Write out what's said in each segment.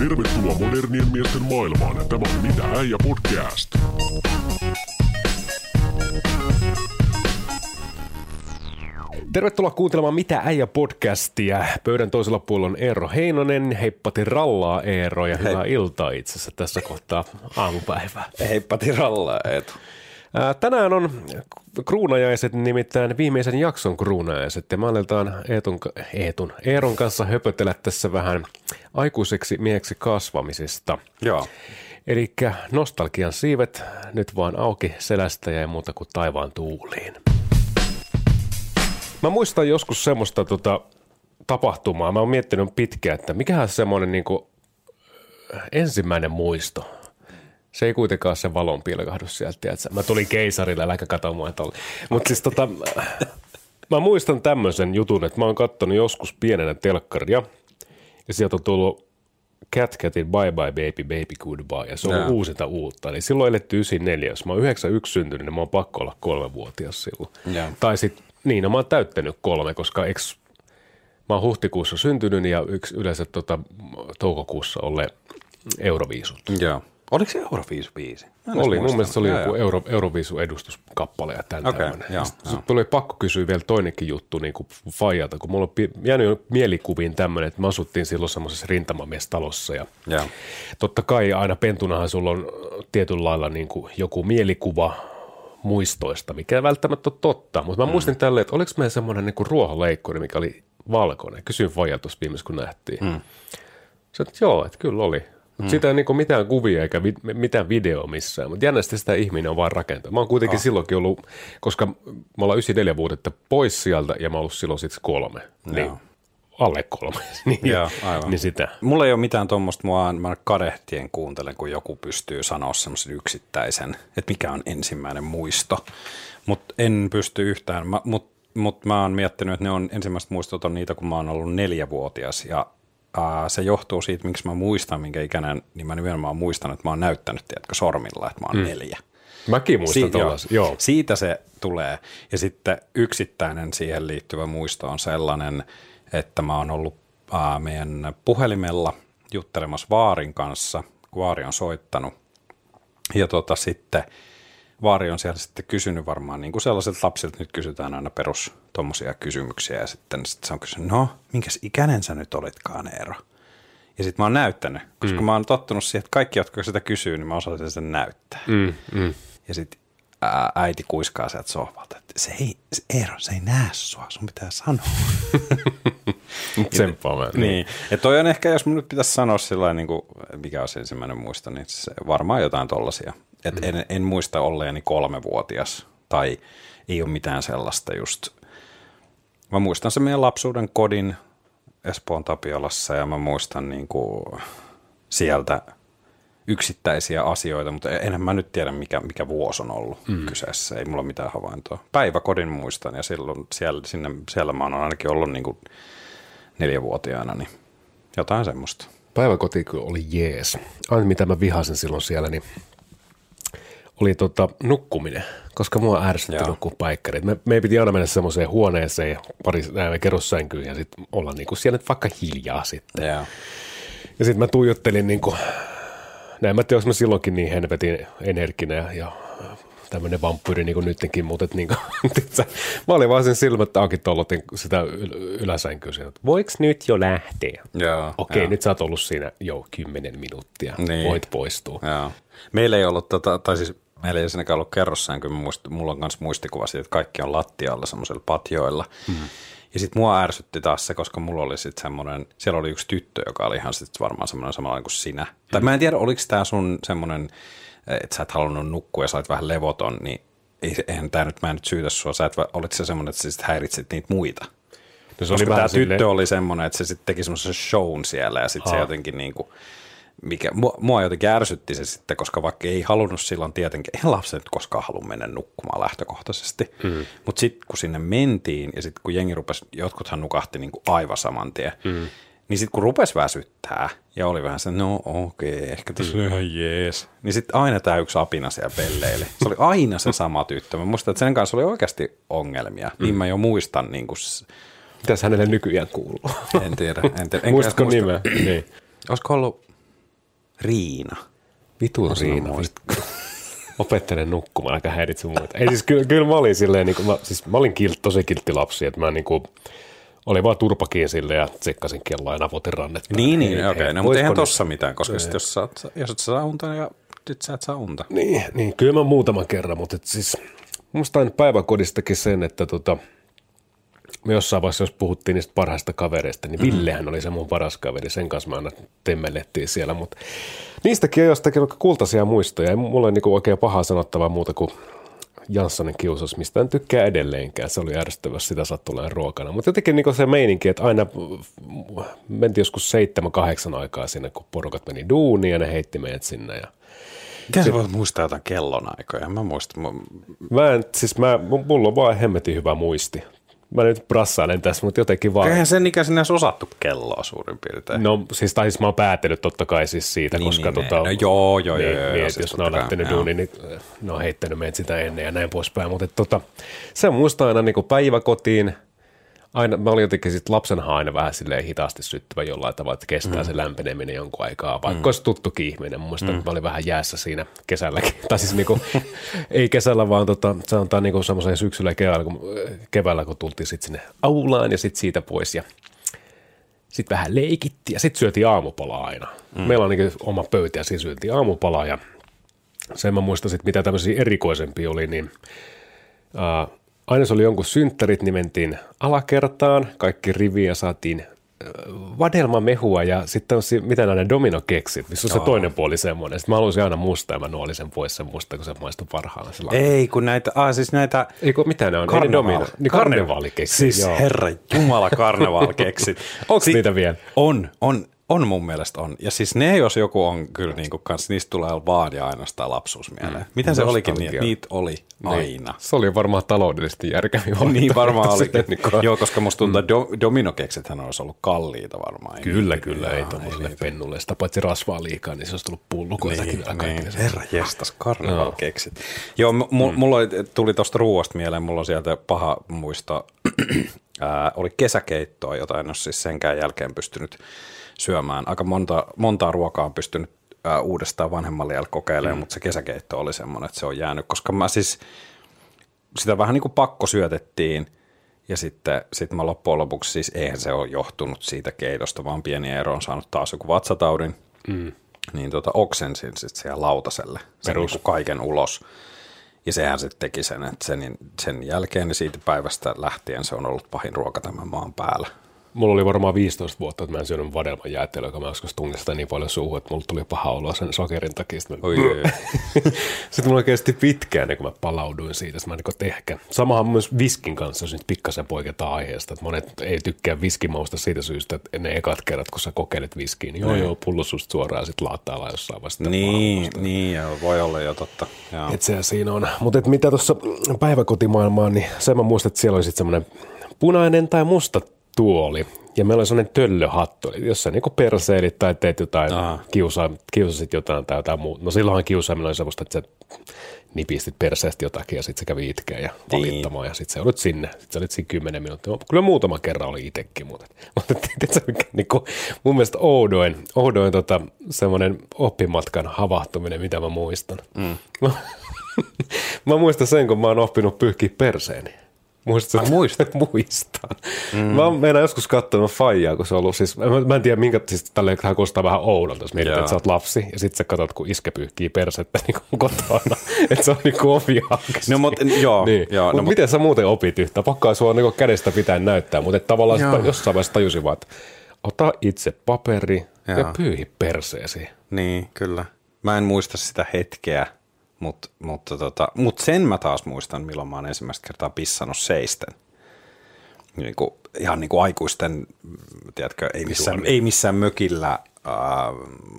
Tervetuloa modernien miesten maailmaan. Tämä on Mitä äijä podcast. Tervetuloa kuuntelemaan Mitä äijä podcastia. Pöydän toisella puolella on Eero Heinonen. Heippati rallaa Eero ja hyvää iltaa itse asiassa tässä kohtaa aamupäivää. Heippati rallaa Eetu. Ää, Tänään on kruunajaiset, nimittäin viimeisen jakson kruunajaiset. Ja me aletaan Eetun, Eetun, Eeron kanssa höpötellä tässä vähän aikuiseksi mieheksi kasvamisesta. Joo. Eli nostalgian siivet nyt vaan auki selästä ja ei muuta kuin taivaan tuuliin. Mä muistan joskus semmoista tota, tapahtumaa. Mä oon miettinyt pitkään, että mikähän se semmoinen niin ensimmäinen muisto. Se ei kuitenkaan ole se valon pilkahdus sieltä, tiedätkö? Mä tulin keisarille, äläkä katso mua tolle. Mutta siis tota, mä muistan tämmöisen jutun, että mä oon kattonut joskus pienenä telkkaria ja sieltä on tullut Cat Catin Bye Bye Baby Baby Goodbye ja se on Joo. uusinta uutta. Eli silloin eletty 94, jos mä oon 91 syntynyt, niin mä oon pakko olla kolmevuotias silloin. Joo. Tai sitten, niin, no mä oon täyttänyt kolme, koska eks, mä oon huhtikuussa syntynyt ja yksi yleensä tota, toukokuussa ole Euroviisut. Joo. Oliko se Euroviisu biisi? Mä en edes Oli, mun mielestä se oli Joo, joku. Euro, Euroviisun edustuskappale ja tämän tämmöinen. joo, Sitten joo. tuli pakko kysyä vielä toinenkin juttu niin kuin Fajalta, kun mulla on jäänyt jo mielikuviin tämmöinen, että me asuttiin silloin semmoisessa rintamamiestalossa ja Joo. totta kai aina pentunahan sulla on tietyllä lailla niin kuin joku mielikuva muistoista, mikä ei välttämättä ole totta, mutta mä mm. muistin tälleen, että oliko meillä semmoinen niin ruohonleikkuri, mikä oli valkoinen. Kysyin Fajalta tuossa viimeis, kun nähtiin. Mm. Se, että joo, että kyllä oli. Mm. Sitä ei niinku mitään kuvia eikä vi- mitään videoa missään, mutta jännästi sitä ihminen on vaan rakentanut. Mä oon kuitenkin oh. silloinkin ollut, koska me ollaan 94 vuodetta pois sieltä ja mä oon ollut silloin sitten kolme, niin Joo. alle kolme, niin, Joo, aivan. niin sitä. Mulla ei ole mitään tuommoista, mua mä kadehtien kuuntelen, kun joku pystyy sanoa semmoisen yksittäisen, että mikä on ensimmäinen muisto. Mutta en pysty yhtään, mutta mut, mut mä oon miettinyt, että ne on ensimmäiset muistot on niitä, kun mä oon ollut neljävuotias ja ää, se johtuu siitä, miksi mä muistan, minkä ikäinen, niin mä nimenomaan muistan, että mä oon näyttänyt, tiedätkö, sormilla, että mä oon mm. neljä. Mäkin muistan Si- joo. Joo. Siitä se tulee. Ja sitten yksittäinen siihen liittyvä muisto on sellainen, että mä oon ollut ää, meidän puhelimella juttelemassa Vaarin kanssa, kun Vaari on soittanut. Ja tota, sitten Vaari on siellä sitten kysynyt varmaan, niin kuin sellaisilta lapsilta nyt kysytään aina perus tommosia kysymyksiä. Ja sitten sit se on kysynyt, no, minkäs ikäinen sä nyt olitkaan, Eero? Ja sitten mä oon näyttänyt, koska mm. mä oon tottunut siihen, että kaikki, jotka sitä kysyy, niin mä osaisin sen näyttää. Mm, mm. Ja sitten äiti kuiskaa sieltä sohvalta, että se ei, se, Eero, se ei näe sua, sun pitää sanoa. Tsemppaa mä. niin. Ja toi on ehkä, jos mun nyt pitäisi sanoa sillä niin kuin, mikä on se ensimmäinen muisto, niin se varmaan jotain tollasia. Et mm. en, en, muista olleeni kolmevuotias tai ei ole mitään sellaista just. Mä muistan se meidän lapsuuden kodin Espoon Tapiolassa ja mä muistan niin kuin sieltä yksittäisiä asioita, mutta enhän mä nyt tiedä, mikä, mikä vuosi on ollut mm. kyseessä. Ei mulla mitään havaintoa. Päiväkodin muistan ja silloin siellä, sinne, siellä mä oon ainakin ollut niin kuin neljävuotiaana, niin jotain semmoista. Päiväkoti kyllä oli jees. Aina mitä mä vihasin silloin siellä, niin oli tota, nukkuminen, koska mua ärsytti nukkua paikkarit. Me, me piti aina mennä semmoiseen huoneeseen ja pari nää kerrossänkyyn ja sitten olla niinku siellä nyt vaikka hiljaa sitten. Joo. Ja sitten mä tuijottelin niinku, näin mä tiedä, onko mä silloinkin niin helvetin energinen ja, ja tämmöinen vampyyri niin kuin nytkin, mutta et niinku, tiiätsä, mä olin vaan sen silmät auki tollotin sitä yl- yläsänkyä sieltä, että voiko nyt jo lähteä? Joo, Okei, joo. nyt sä oot ollut siinä jo kymmenen minuuttia, Niin. voit poistua. Joo. Meillä ei ollut, tota, tai siis meillä ei ensinnäkään ollut kerrossaan, kyllä muist, mulla on myös muistikuva siitä, että kaikki on lattialla semmoisilla patjoilla. Mm. Ja sitten mua ärsytti taas se, koska mulla oli sitten semmoinen, siellä oli yksi tyttö, joka oli ihan sitten varmaan semmoinen samanlainen kuin sinä. Mm. Tai mä en tiedä, oliko tämä sun semmoinen, että sä et halunnut nukkua ja sä olit vähän levoton, niin eihän tämä nyt, mä en nyt syytä sua, sä et, olit se semmoinen, että sä sit häiritsit niitä muita. No se Koska tämä vähän tyttö silleen- oli semmoinen, että se sitten teki semmoisen shown siellä ja sitten se jotenkin niin kuin, mikä, mua, mua jotenkin ärsytti se sitten, koska vaikka ei halunnut silloin tietenkin, ei lapset nyt koskaan halua mennä nukkumaan lähtökohtaisesti, mm. mutta sitten kun sinne mentiin ja sitten kun jengi rupesi, jotkuthan nukahti niin kuin aivan saman tien, mm. niin sitten kun rupesi väsyttää ja oli vähän se, no okei, okay, ehkä tässä on ihan jees, niin sitten aina tämä yksi apina siellä pelleili. Se oli aina se sama tyttö. Mä muistan, että sen kanssa oli oikeasti ongelmia, mm. niin mä jo muistan niin kuin, Mitäs hänelle nykyään kuuluu? en tiedä. En tiedä. Muistatko muista- nimeä? niin. Olisiko ollut Riina. Vitun Riina. Opettelen nukkumaan, aika häiritse muita. Ei siis kyllä, kyllä mä olin silleen, niin kuin, mä, siis mä olin kilt, tosi kiltti lapsi, että mä niin kuin, oli vaan turpakin sille ja tsekkasin kelloa ja napotin rannetta. Niin, niin, Ei- okei. ei- No, mutta eihän tossa mitään, koska sit jos, sä, jos et saa unta, niin nyt sä et saa unta. Niin, niin kyllä mä muutaman kerran, mutta et siis musta päiväkodistakin sen, että tota, me jossain vaiheessa, jos puhuttiin niistä parhaista kavereista, niin Villehän oli se mun paras kaveri, sen kanssa me aina temmellettiin siellä, mutta niistäkin on jostakin kultaisia muistoja, ei mulla ole niinku oikein pahaa sanottavaa muuta kuin Janssonin kiusas, mistä en tykkää edelleenkään. Se oli ärsyttävä, jos sitä sattui olemaan ruokana. Mutta jotenkin niin se meininki, että aina mm, mentiin joskus seitsemän, kahdeksan aikaa sinne, kun porukat meni duuniin ja ne heitti meidät sinne. Ja Miten sä voit muistaa jotain kellonaikoja? Mä muistan, mä, Mä en, siis mä, mulla on vaan hemmetin hyvä muisti. Mä nyt brassailen tässä, mutta jotenkin vaan. eihän sen ikäisenä edes osattu kelloa suurin piirtein. No siis, tai siis mä oon päätellyt totta kai siis siitä, Niin, koska niin, tota, no joo, joo, niin, joo, joo, niin, joo, siis jos ne on lähtenyt duuniin, niin äh, ne on heittänyt meidät sitä ennen ja näin poispäin. Mutta tota, se muistaa aina niin päiväkotiin, aina, mä olin jotenkin sit lapsenhan aina vähän silleen hitaasti syttyvä jollain tavalla, että kestää mm. se lämpeneminen jonkun aikaa, vaikka mm. olisi tuttukin ihminen. Muistan, mm. mä olin vähän jäässä siinä kesälläkin. tai siis niinku, ei kesällä, vaan tota, sanotaan niinku semmoisen syksyllä ja keväällä, kun, keväällä, kun tultiin sitten sinne aulaan ja sitten siitä pois ja sitten vähän leikittiin ja sitten syötiin aamupalaa aina. Mm. Meillä on niin oma pöytä ja siinä syötiin aamupalaa ja sen mä muistan sitten, mitä tämmöisiä erikoisempia oli, niin ää, aina se oli jonkun synttärit, niin mentiin alakertaan, kaikki riviin ja saatiin vadelmamehua ja sitten on si- mitä nämä dominokeksit, missä on se toinen puoli semmoinen. Sitten mä halusin aina musta ja mä nuolin sen pois sen musta, kun se maistui parhaana. Sillä Ei, kun näitä, ah, siis näitä Eikö, mitä ne on? Ei ne karnevaali. domino. Niin karnevaalikeksit. Siis joo. herra jumala karnevaalikeksit. Onks niitä vielä? On, on, on mun mielestä on. Ja siis ne, jos joku on kyllä niinku kans, niistä tulee vaan ja ainoastaan lapsuus mieleen. Mm. Miten se olikin niin, että niitä oli aina. Se oli varmaan taloudellisesti järkeviä Niin varmaan oli. Niin kuin- Joo, koska musta tuntuu, että do, dominokeksethän olisi ollut kalliita varmaan. Ei Kyllä, niitä- kyllä, ei tuommoiselle niitä- pennulle. Sitä paitsi rasvaa liikaa, niin se olisi tullut pullukoitakin Niin, niin. Herra jestas, karnevalkeksit. Joo, m- m- mulla tuli tuosta ruoasta mieleen, mulla on sieltä paha muisto. Ää, oli kesäkeittoa, jota en ole siis senkään jälkeen pystynyt syömään. Aika monta, montaa ruokaa on pystynyt ää, uudestaan vanhemmalle jälkeen kokeilemaan, mm. mutta se kesäkeitto oli semmoinen, että se on jäänyt, koska mä siis sitä vähän niin kuin pakko syötettiin ja sitten sit mä loppujen lopuksi, siis eihän se ole johtunut siitä keitosta, vaan pieni ero on saanut taas joku vatsataudin, mm. niin tota, oksensin sitten siellä lautaselle sen niin kuin kaiken ulos. Ja sehän sitten teki sen, että sen, sen jälkeen niin siitä päivästä lähtien se on ollut pahin ruoka tämän maan päällä. Mulla oli varmaan 15 vuotta, että mä en syönyt vadelman jäätelöä, joka mä joskus tungin sitä niin paljon suuhun, että mulla tuli paha olo sen sokerin takia. Sitten, mä... Oi, sitten mulla kesti pitkään, ennen kuin mä palauduin siitä. Sitten mä niin että ehkä. Samahan myös viskin kanssa, jos nyt pikkasen poiketaan aiheesta. Että monet ei tykkää viskimausta siitä syystä, että ne ekat kerrat, kun sä kokeilet viskiä, niin joo joo, pullo susta suoraan sitten laattailla jossain vasta. niin, niin joo, voi olla jo totta. Joo. Et se siinä on. Mutta et mitä tuossa päiväkotimaailmaan, niin sen mä muistan, että siellä oli sitten semmoinen punainen tai musta tuoli. Ja meillä oli semmoinen töllöhattu, eli jos sä niinku perseilit tai teet jotain, Aa. kiusaa, kiusasit jotain tai jotain muuta. No silloinhan kiusaaminen oli semmoista, että sä nipistit perseestä jotakin ja sitten se kävi itkeä ja valittamaan ja sitten se olit sinne. Sitten sä olit siinä kymmenen minuuttia. Kyllä muutama kerran oli itsekin, mutta, mutta tiedätkö, mikä niinku, mun mielestä oudoin, oudoin tota, semmoinen oppimatkan havahtuminen, mitä mä muistan. Mm. mä muistan sen, kun mä oon oppinut pyyhkiä perseeni. Muistatko? Ai, muistat? Muistan. Mm. Mä oon meidän joskus katsonut faijaa, kun se on ollut siis, mä, mä en tiedä minkä, siis tälleen tähän kuulostaa vähän oudolta, jos mietit, että sä oot lapsi ja sit sä katsot, kun iskä pyyhkii persettä niin kuin kotona, että se on niin kuin ovi. No, mutta joo, niin. joo, Mut no, miten sä muuten opit yhtä? Pakkaa sua niin kädestä pitää näyttää, mutta tavallaan sitä, jossain vaiheessa tajusin vaan, että ota itse paperi ja Joo. pyyhi perseesi. Niin, kyllä. Mä en muista sitä hetkeä, mutta, mutta, tota, mutta sen mä taas muistan, milloin mä oon ensimmäistä kertaa pissannut seisten. Niin kuin, ihan niin kuin aikuisten, tiedätkö, ei missään, ei missään mökillä,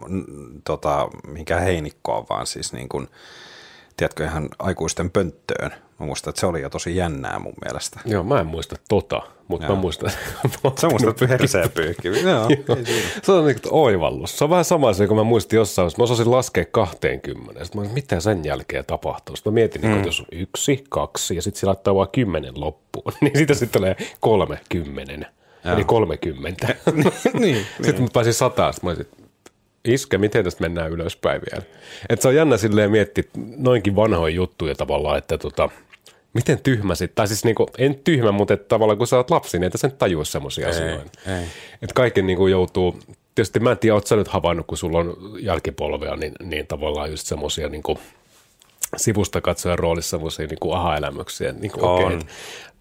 n- tota, mikä heinikkoa, vaan siis niin kuin, tiedätkö, ihan aikuisten pönttöön. Mä muistan, että se oli jo tosi jännää mun mielestä. Joo, mä en muista tota, mutta mä Joo. muistan. Sä muistat perseen pyyhkiä. Joo, siinä. Se on niin oivallus. Se on vähän sama asia, kun mä muistin jossain, vaiheessa. mä osasin laskea 20. Sitten mä olisin, mitä sen jälkeen tapahtuu. Sitten mä mietin, mm. että jos on yksi, kaksi ja sitten se laittaa vaan kymmenen loppuun, niin siitä sitten tulee kolme kymmenen. Eli 30. niin, Sitten mä pääsin sataan, sitten mä olisin, iskä, miten tästä mennään ylöspäin vielä. Et se on jännä silleen miettiä noinkin vanhoja juttuja tavallaan, että tota, miten tyhmä sit, tai siis niinku, en tyhmä, mutta että tavallaan kun sä oot lapsi, niin et sä tajua semmoisia asioita. Että kaikki niinku joutuu, tietysti mä en tiedä, oot sä nyt havainnut, kun sulla on jälkipolvea, niin, niin tavallaan just semmoisia niinku, sivusta katsojan roolissa semmoisia niin aha-elämyksiä. Niin kuin, On. okay, et,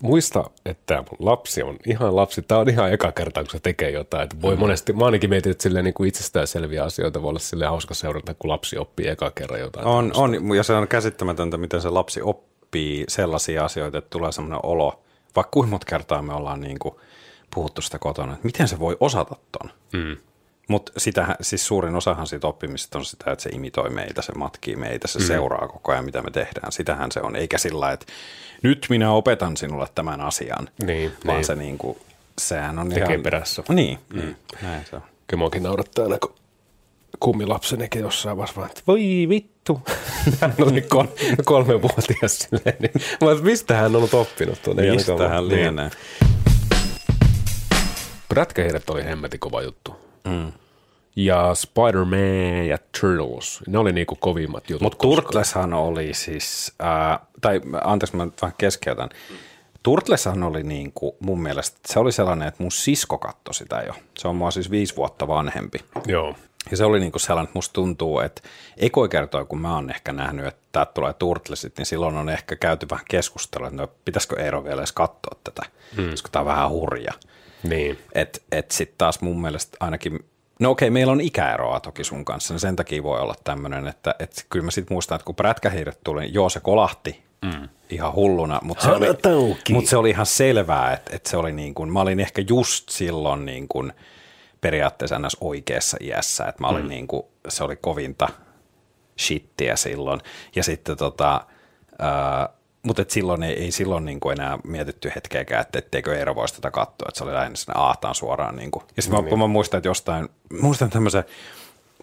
muista, että lapsi on ihan lapsi. Tämä on ihan eka kerta, kun se tekee jotain. Että voi mm. monesti, mä ainakin mietin, että silleen, niin kuin itsestäänselviä asioita voi olla silleen hauska seurata, kun lapsi oppii eka kerran jotain. On, tämmöistä. on, ja se on käsittämätöntä, miten se lapsi oppii sellaisia asioita, että tulee semmoinen olo, vaikka kuinka monta kertaa me ollaan niin kuin puhuttu sitä kotona, että miten se voi osata ton. Mm. Mutta siis suurin osahan siitä oppimisesta on sitä, että se imitoi meitä, se matkii meitä, se mm. seuraa koko ajan, mitä me tehdään. Sitähän se on, eikä sillä että nyt minä opetan sinulle tämän asian, Niin, vaan niin. se niin kuin, sehän on Tekee ihan... perässä. Niin, mm. niin, näin se on. Kyllä muakin naurattaa aina, kun kummilapsenikin jossain vaiheessa vaan, että voi vittu. Hän oli kol- kolmevuotias silleen. Niin. Mä mistä hän on oppinut tuonne? Mistä hän niin. lienee? Prätkähiiret oli hemmetin kova juttu. Mm. Ja Spider-Man ja Turtles, ne oli niinku kovimmat jutut. Mutta. Turtleshan oli siis, ää, tai anteeksi mä nyt vähän keskeytän. Turtleshan oli niin kuin, mun mielestä, se oli sellainen, että mun sisko katsoi sitä jo. Se on mua siis viisi vuotta vanhempi. Joo. Ja se oli niin kuin sellainen, että musta tuntuu, että ekoi kertoi, kun mä oon ehkä nähnyt, että täältä tulee Turtlesit, niin silloin on ehkä käyty vähän keskustelua, että no, pitäisikö Eero vielä edes katsoa tätä, mm. koska tämä on vähän hurja. Niin. Että et sitten taas mun mielestä ainakin, no okei, meillä on ikäeroa toki sun kanssa, niin sen takia voi olla tämmöinen, että et kyllä mä sitten muistan, että kun prätkähiiret tuli, niin joo se kolahti mm. ihan hulluna, mutta se, oli, Hanat auki. mut se oli ihan selvää, että, että se oli niin kuin, mä olin ehkä just silloin niin kuin periaatteessa ns. oikeassa iässä, että mä olin mm. niin kuin, se oli kovinta shittiä silloin, ja sitten tota, ää, mutta et silloin ei, ei silloin niinku enää mietitty hetkeäkään, että etteikö Eero voisi tätä katsoa, että se oli lähinnä sinne aataan suoraan. Niinku. Ja sitten mä, mä, muistan, että jostain, muistan tämmöisen,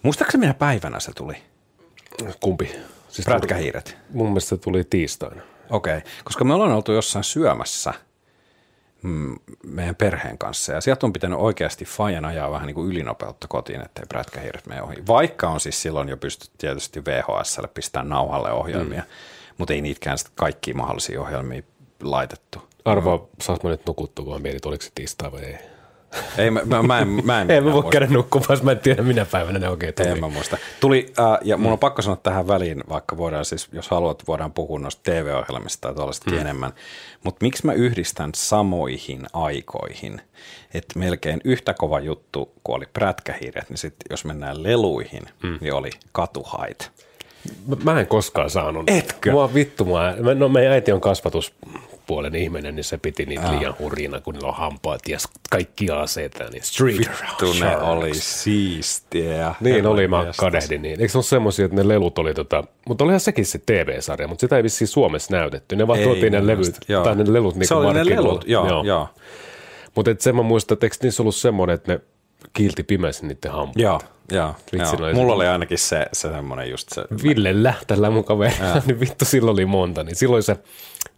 muistaakseni minä päivänä se tuli, Kumpi? Siis prätkähiiret. Mun mielestä se tuli tiistaina. Okei, okay. koska me ollaan oltu jossain syömässä mm, meidän perheen kanssa, ja sieltä on pitänyt oikeasti Fajan ajaa vähän niin kuin ylinopeutta kotiin, ettei prätkähiiret mene ohi. Vaikka on siis silloin jo pystytty tietysti VHSlle pistämään nauhalle ohjelmia, mm. mutta ei niitäkään sitten kaikkia mahdollisia ohjelmia laitettu. Arvaa, saas mä nyt nukuttua, kun mä mietin, oliko se tiistai vai ei. Ei, mä, mä, mä en, mä en, En mä voi muista. käydä nukkumaan, mä en tiedä minä päivänä ne oikein tuli. En mä muista. Tuli, äh, ja mun on pakko sanoa tähän väliin, vaikka voidaan siis, jos haluat, voidaan puhua noista TV-ohjelmista tai tuollaistakin mm. enemmän. Mutta miksi mä yhdistän samoihin aikoihin, että melkein yhtä kova juttu, kun oli prätkähiiret, niin sitten jos mennään leluihin, mm. niin oli katuhait. Mä, mä en koskaan saanut. Etkö? Mua vittu, mä, no meidän äiti on kasvatuspuolen ihminen, niin se piti niitä liian hurjina, kun niillä on hampaat ja kaikki aseita, niin street Vittu, ne oli siistiä. Niin oli, mä kadehdin niin. Eikö se ole semmoisia, että ne lelut oli tota, mutta olihan sekin se TV-sarja, mutta sitä ei vissiin Suomessa näytetty. Ne vaan Ei tuotiin ne levyt, joo. tai ne lelut niinku Se oli ne lelut, joo, joo. joo. Mutta sen mä muistan, että eikö niissä ollut semmoinen, että ne kiilti pimeässä niiden hampaat. Joo, joo, Vitsi, joo. Mulla oli ainakin se, se semmoinen just se. Ville Lähtälä mun kaveri, niin vittu silloin oli monta, niin silloin se,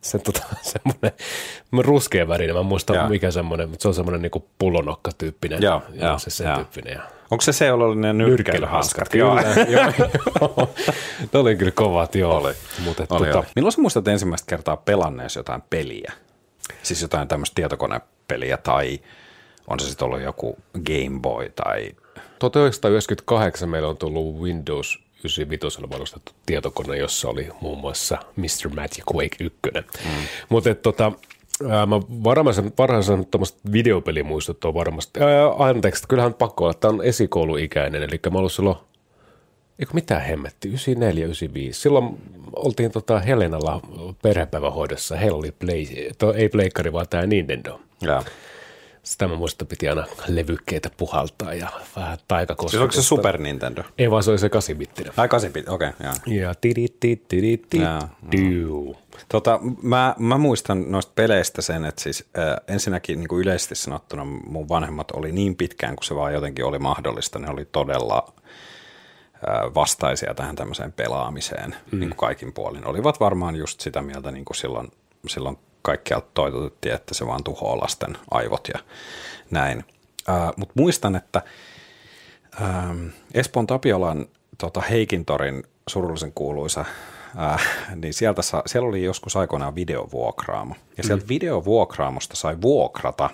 se tota, semmoinen ruskea värinen, mä en muista Joo. mikä semmoinen, mutta se on semmoinen niinku pullonokka-tyyppinen. Joo, ja joo, se sen joo. tyyppinen. Ja Onko se se, jolla oli ne nyrkkeilyhanskat? Kyllä, joo, joo. ne oli kyllä kovat, joo. Oli. Mutta Oli, tota, oli. Milloin sä muistat ensimmäistä kertaa pelanneesi jotain peliä? Siis jotain tämmöistä tietokonepeliä tai on se sitten ollut joku Game Boy tai... 1998 meillä on tullut Windows 95 varustettu tietokone, jossa oli muun muassa Mr. Magic Quake 1. Mm. Mutta tota, ää, mä varmaan varhaisen tuommoista videopelimuistot on varmasti, ää, anteeksi, kyllähän pakko olla, tämä on esikouluikäinen, eli mä ollut silloin, eikö mitään hemmetti, 94, 95. Silloin oltiin tota Helenalla perhepäivähoidossa, heillä oli play, to, ei pleikkari, vaan tämä Nintendo. Ja. Sitä mä muistan, piti aina levykkeitä puhaltaa ja vähän taikakosketusta. Siis onko se Super Nintendo? Ei vaan se oli se 8-bittinen. Ai 8 bit, okei, okay, joo. Ja tidit, tidit, tidit, Jaa, diu. Tota, mä, mä muistan noista peleistä sen, että siis äh, ensinnäkin niin kuin yleisesti sanottuna mun vanhemmat oli niin pitkään, kun se vaan jotenkin oli mahdollista, ne oli todella vastaisia tähän tämmöiseen pelaamiseen mm. niin kuin kaikin puolin. Olivat varmaan just sitä mieltä niin kuin silloin, silloin kaikkialta toitotettiin, että se vaan tuhoaa lasten aivot ja näin. Äh, Mutta muistan, että Ähm, Espoon Tapiolan tota, Heikintorin surullisen kuuluisa, äh, niin sieltä sa, siellä oli joskus aikoinaan videovuokraamo. Ja sieltä mm. videovuokraamosta sai vuokrata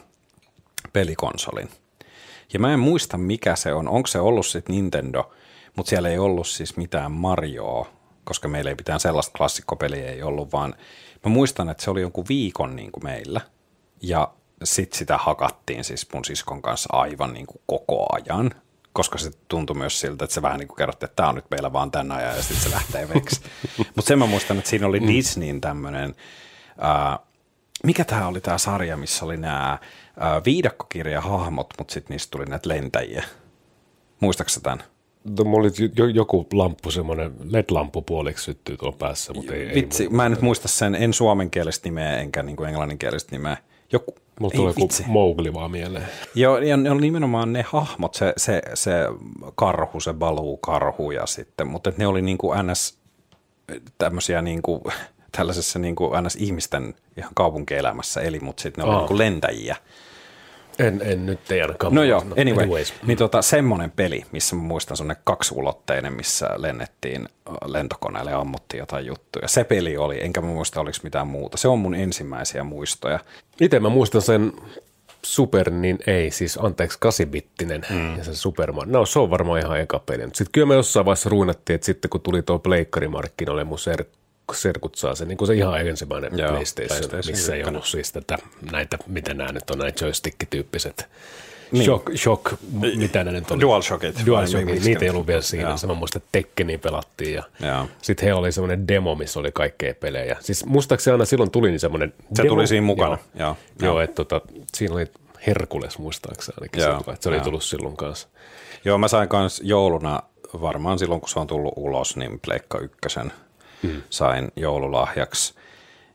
pelikonsolin. Ja mä en muista mikä se on, onko se ollut sitten Nintendo, mutta siellä ei ollut siis mitään Marioa, koska meillä ei mitään sellaista klassikkopeliä ei ollut, vaan mä muistan, että se oli jonkun viikon niin kuin meillä. Ja sitten sitä hakattiin siis mun siskon kanssa aivan niin kuin koko ajan, koska se tuntui myös siltä, että se vähän niin kuin kerrotti, että tämä on nyt meillä vaan tänä ajan ja sitten se lähtee veksi. Mutta sen mä muistan, että siinä oli mm. Disneyn tämmöinen, äh, mikä tämä oli tämä sarja, missä oli nämä äh, viidakkokirjahahmot, mutta sitten niistä tuli näitä lentäjiä. Muistaaksä tämän? No, mulla oli joku lamppu, semmoinen LED-lamppu puoliksi syttyy tuon päässä, mutta ei, Vitsi, ei mä en nyt muista sen, en suomenkielistä nimeä enkä niin kuin englanninkielistä nimeä. Joku, Mulla tulee joku Mowgli vaan mieleen. Joo, ja ne on nimenomaan ne hahmot, se, se, se karhu, se baluu karhu ja sitten, mutta ne oli niin kuin ns. tämmöisiä niin kuin, tällaisessa niin kuin ns. ihmisten ihan kaupunkielämässä eli, mutta sitten ne oli niin kuin lentäjiä. En, en nyt ei ainakaan. No joo, anyway. Anyways. Niin tota, semmoinen peli, missä mä muistan semmoinen kaksulotteinen, missä lennettiin lentokoneelle ja ammuttiin jotain juttuja. Se peli oli, enkä mä muista oliko mitään muuta. Se on mun ensimmäisiä muistoja. Itse mä muistan sen Super, niin ei, siis anteeksi, kasibittinen mm. ja se Superman. No se on varmaan ihan eka peli. Sitten kyllä me jossain vaiheessa ruunattiin, että sitten kun tuli tuo pleikkarimarkkinoille mun serkku, serkut saa sen, niin kuin se ihan ensimmäinen Joo, PlayStation, PlayStation, missä ei ollut siis tätä, näitä, mitä nämä nyt on, näitä joystick-tyyppiset niin. Shock, shock, mitä ne nyt on? DualShockit. DualShockit, niitä ei ollut vielä siinä. Joo. Mä muistan, että Tekkeni pelattiin ja sitten heillä oli semmoinen demo, missä oli kaikkea pelejä. Siis muistaakseni aina silloin tuli niin semmoinen Se demo. tuli siinä mukana, joo. Joo, joo että tota, siinä oli Herkules muistaakseni ainakin, joo, se, että se oli joo. tullut silloin kanssa. Joo, mä sain kanssa jouluna, varmaan silloin kun se on tullut ulos, niin Pleikka ykkösen – mm. sain joululahjaksi.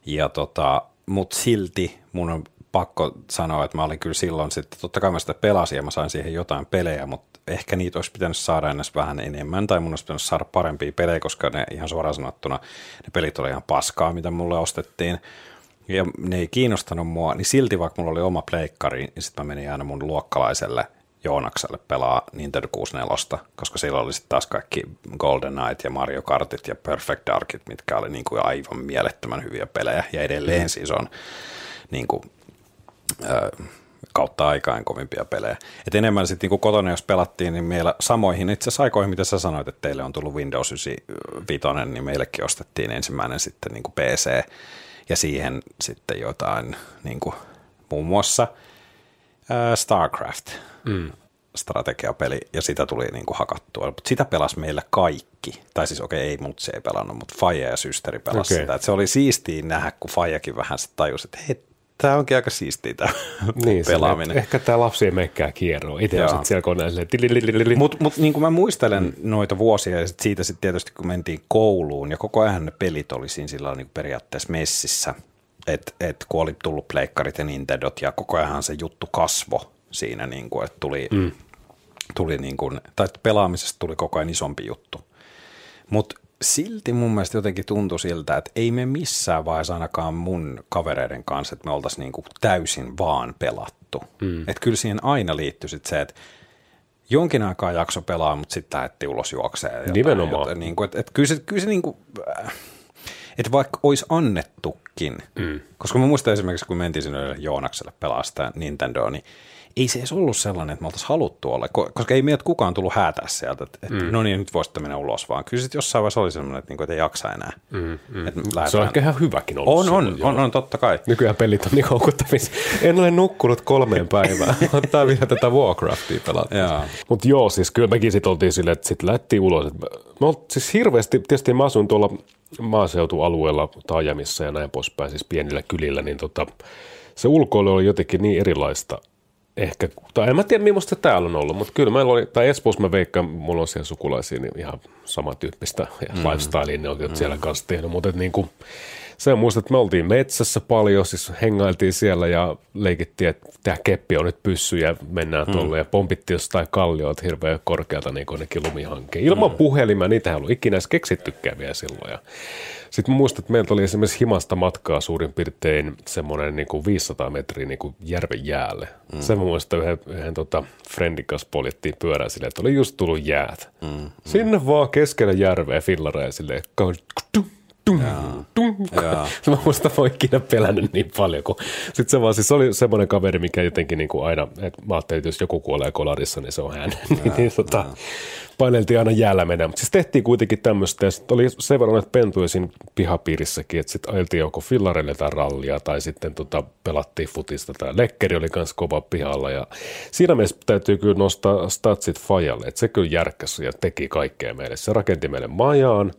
Ja tota, mutta silti mun on pakko sanoa, että mä olin kyllä silloin sitten, totta kai mä sitä pelasin ja mä sain siihen jotain pelejä, mutta ehkä niitä olisi pitänyt saada edes vähän enemmän, tai mun olisi pitänyt saada parempia pelejä, koska ne ihan suoraan sanottuna, ne pelit oli ihan paskaa, mitä mulle ostettiin, ja ne ei kiinnostanut mua, niin silti vaikka mulla oli oma pleikkari, niin sitten mä menin aina mun luokkalaiselle – Joonakselle pelaa Nintendo 64, koska silloin oli sitten taas kaikki Golden Knight ja Mario Kartit ja Perfect Darkit, mitkä oli niin kuin aivan mielettömän hyviä pelejä, ja edelleen siis on niin kuin, äh, kautta aikaan kovimpia pelejä. Et enemmän sitten niin kotona, jos pelattiin, niin meillä samoihin itse asiassa aikoihin, mitä sä sanoit, että teille on tullut Windows 95, niin meillekin ostettiin ensimmäinen sitten niin kuin PC, ja siihen sitten jotain niin kuin, muun muassa – StarCraft mm. strategiapeli, ja sitä tuli niin kuin hakattua. Mutta sitä pelasi meillä kaikki. Tai siis okei, okay, ei mutsi ei pelannut, mutta Faija ja systeri pelasi okay. sitä. Et se oli siistiä nähdä, kun Faijakin vähän tajusi, että hei, tämä onkin aika siistiä tämä niin, pelaaminen. Ehkä tämä lapsi ei menekään kierroa. Itse on siellä koneella Mutta mut, niin kuin mä muistelen mm. noita vuosia ja sit siitä sitten tietysti kun mentiin kouluun ja koko ajan ne pelit oli siinä sillä niin periaatteessa messissä – että et kun oli tullut pleikkarit ja Nintendot ja koko ajan se juttu kasvo siinä, niin kuin, että tuli, mm. tuli niin kuin, tai pelaamisesta tuli koko ajan isompi juttu. Mutta silti mun mielestä jotenkin tuntui siltä, että ei me missään vaiheessa ainakaan mun kavereiden kanssa, että me oltaisiin niin kuin täysin vaan pelattu. Mm. Että kyllä siihen aina liittyy sit se, että jonkin aikaa jakso pelaa, mutta sitten lähdettiin ulos juokseen. Nimenomaan. Jotain, niin kuin, että, että kyllä se, kyllä se niin kuin, äh, että vaikka olisi annettukin, mm. koska mä muistan esimerkiksi, kun mentiin sinne Joonakselle pelaa sitä Nintendoa, niin ei se edes ollut sellainen, että me oltaisiin haluttu olla, koska ei meidät kukaan tullut häätää sieltä, että, mm. no niin, nyt voisitte mennä ulos vaan. Kyllä sitten jossain vaiheessa oli sellainen, että, niin kuin, että ei jaksa enää. Mm, mm. Että se on ehkä ihan hyväkin ollut. On, on, on, on, totta kai. Nykyään pelit on niin houkuttavissa. En ole nukkunut kolmeen päivään. Ottaa vielä tätä Warcraftia pelata. Mutta joo, siis kyllä mekin sitten oltiin silleen, että sitten lähtiin ulos. Me oltiin siis hirveästi, tietysti mä asun tuolla maaseutualueella, taajamissa ja näin poispäin, siis pienillä kylillä, niin tota, se ulkoilu oli jotenkin niin erilaista ehkä, tai en mä tiedä millaista täällä on ollut, mutta kyllä meillä oli, tai Espoossa mä veikkaan, mulla on siellä sukulaisia, niin ihan samantyyppistä ja mm. lifestylea ne on mm. siellä kanssa tehnyt, mutta niin kuin, Se muistat, että me oltiin metsässä paljon, siis hengailtiin siellä ja leikittiin, että tämä keppi on nyt pyssy ja mennään mm. tuolle ja pompittiin jostain kallioita hirveän korkealta niin kuin nekin lumihankkeen. Ilman mm. puhelimia, niitä ei ollut ikinä edes keksittykään vielä silloin. Ja sitten muistan, että meiltä oli esimerkiksi himasta matkaa suurin piirtein semmoinen niin kuin 500 metriä niin kuin järven jäälle. Mm. Sen mä muistan yhden, yhden tota, friendin kanssa poljettiin pyörää silleen, että oli just tullut jäät. Mm. Mm. Sinne vaan keskellä järveä fillareja silleen, Tum, tum. Mä muista oon ikinä pelännyt niin paljon, kun sit se vaan siis oli semmoinen kaveri, mikä jotenkin niin kuin aina, että mä ajattelin, että jos joku kuolee kolarissa, niin se on hän. niin, niin tota, paineltiin aina jäällä mennä. Mutta siis tehtiin kuitenkin tämmöistä, ja oli sen verran että pentuja siinä pihapiirissäkin, että sitten ajeltiin joko fillareille tai rallia, tai sitten tota, pelattiin futista, tai lekkeri oli myös kova pihalla, ja siinä mielessä täytyy kyllä nostaa statsit Fajalle, että se kyllä järkkäsi ja teki kaikkea meille. Se rakenti meille majaan,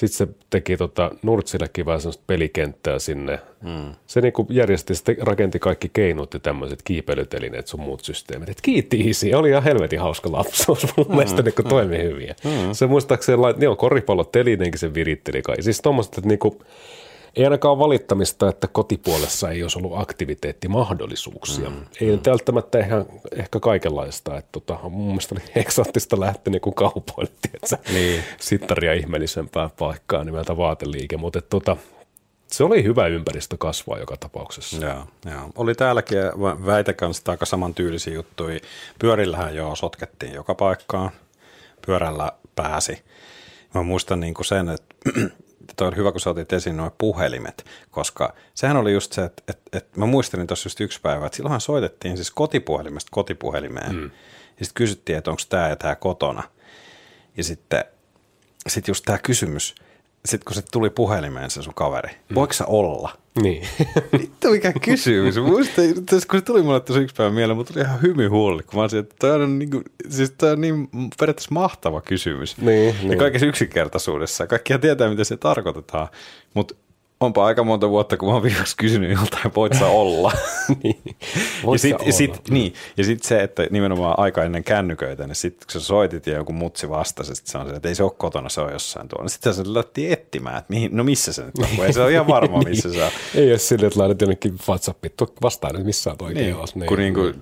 sitten se teki tota Nurtsillekin vähän semmoista pelikenttää sinne. Mm. Se niinku järjesti, sitten rakenti kaikki keinot ja tämmöiset kiipeilytelineet sun muut systeemit. Et kiitti isi, oli ihan helvetin hauska lapsuus. Mun mm. mielestä niinku toimi mm. hyvin. Mm. Se muistaakseni, niin koripallot telineenkin se viritteli kai. Siis tommoset, että niinku, ei ainakaan valittamista, että kotipuolessa ei olisi ollut aktiviteettimahdollisuuksia. Mm, ei mm. välttämättä ehkä, ehkä kaikenlaista. Että tota, mun mielestä oli eksoottista lähteä niin kaupoille, että niin. sittaria ihmeellisempää paikkaa nimeltä vaateliike, mutta tota, se oli hyvä ympäristö kasvaa joka tapauksessa. Joo, joo. Oli täälläkin väitä kanssa aika samantyylisiä juttuja. Pyörillähän jo sotkettiin joka paikkaan. Pyörällä pääsi. Mä muistan niin kuin sen, että toi on hyvä, kun sä otit esiin nuo puhelimet, koska sehän oli just se, että, että, että mä muistelin tuossa just yksi päivä, että silloinhan soitettiin siis kotipuhelimesta kotipuhelimeen, mm. ja sitten kysyttiin, että onko tämä ja tämä kotona, ja sitten sit just tämä kysymys, sitten kun se tuli puhelimeen se sun kaveri, mm. voiko sä olla? Niin. Vittu mikä kysymys. Muista, kun se tuli mulle tuossa yksi päivä mieleen, mutta tuli ihan hymyhuoli, kun mä olisin, että toi on, niin kuin, siis toi on niin periaatteessa mahtava kysymys. Niin, ja niin. kaikessa yksinkertaisuudessa. Kaikkia tietää, miten se tarkoitetaan, mutta onpa aika monta vuotta, kun mä oon viimeksi kysynyt joltain, voit sä olla. niin. ja sitten sit, niin, ja sit se, että nimenomaan aika ennen kännyköitä, niin sitten kun sä soitit ja joku mutsi vastasi, sit se on se, että ei se ole kotona, se on jossain tuolla. Sitten se lähti etsimään, että mihin, no missä se nyt on, kun ei se ole ihan varma, niin. missä se on. ei ole silleen, että laitat jonnekin WhatsAppit, vastaan nyt missä olet oikein niin, niin. Kun niin kuin, okei,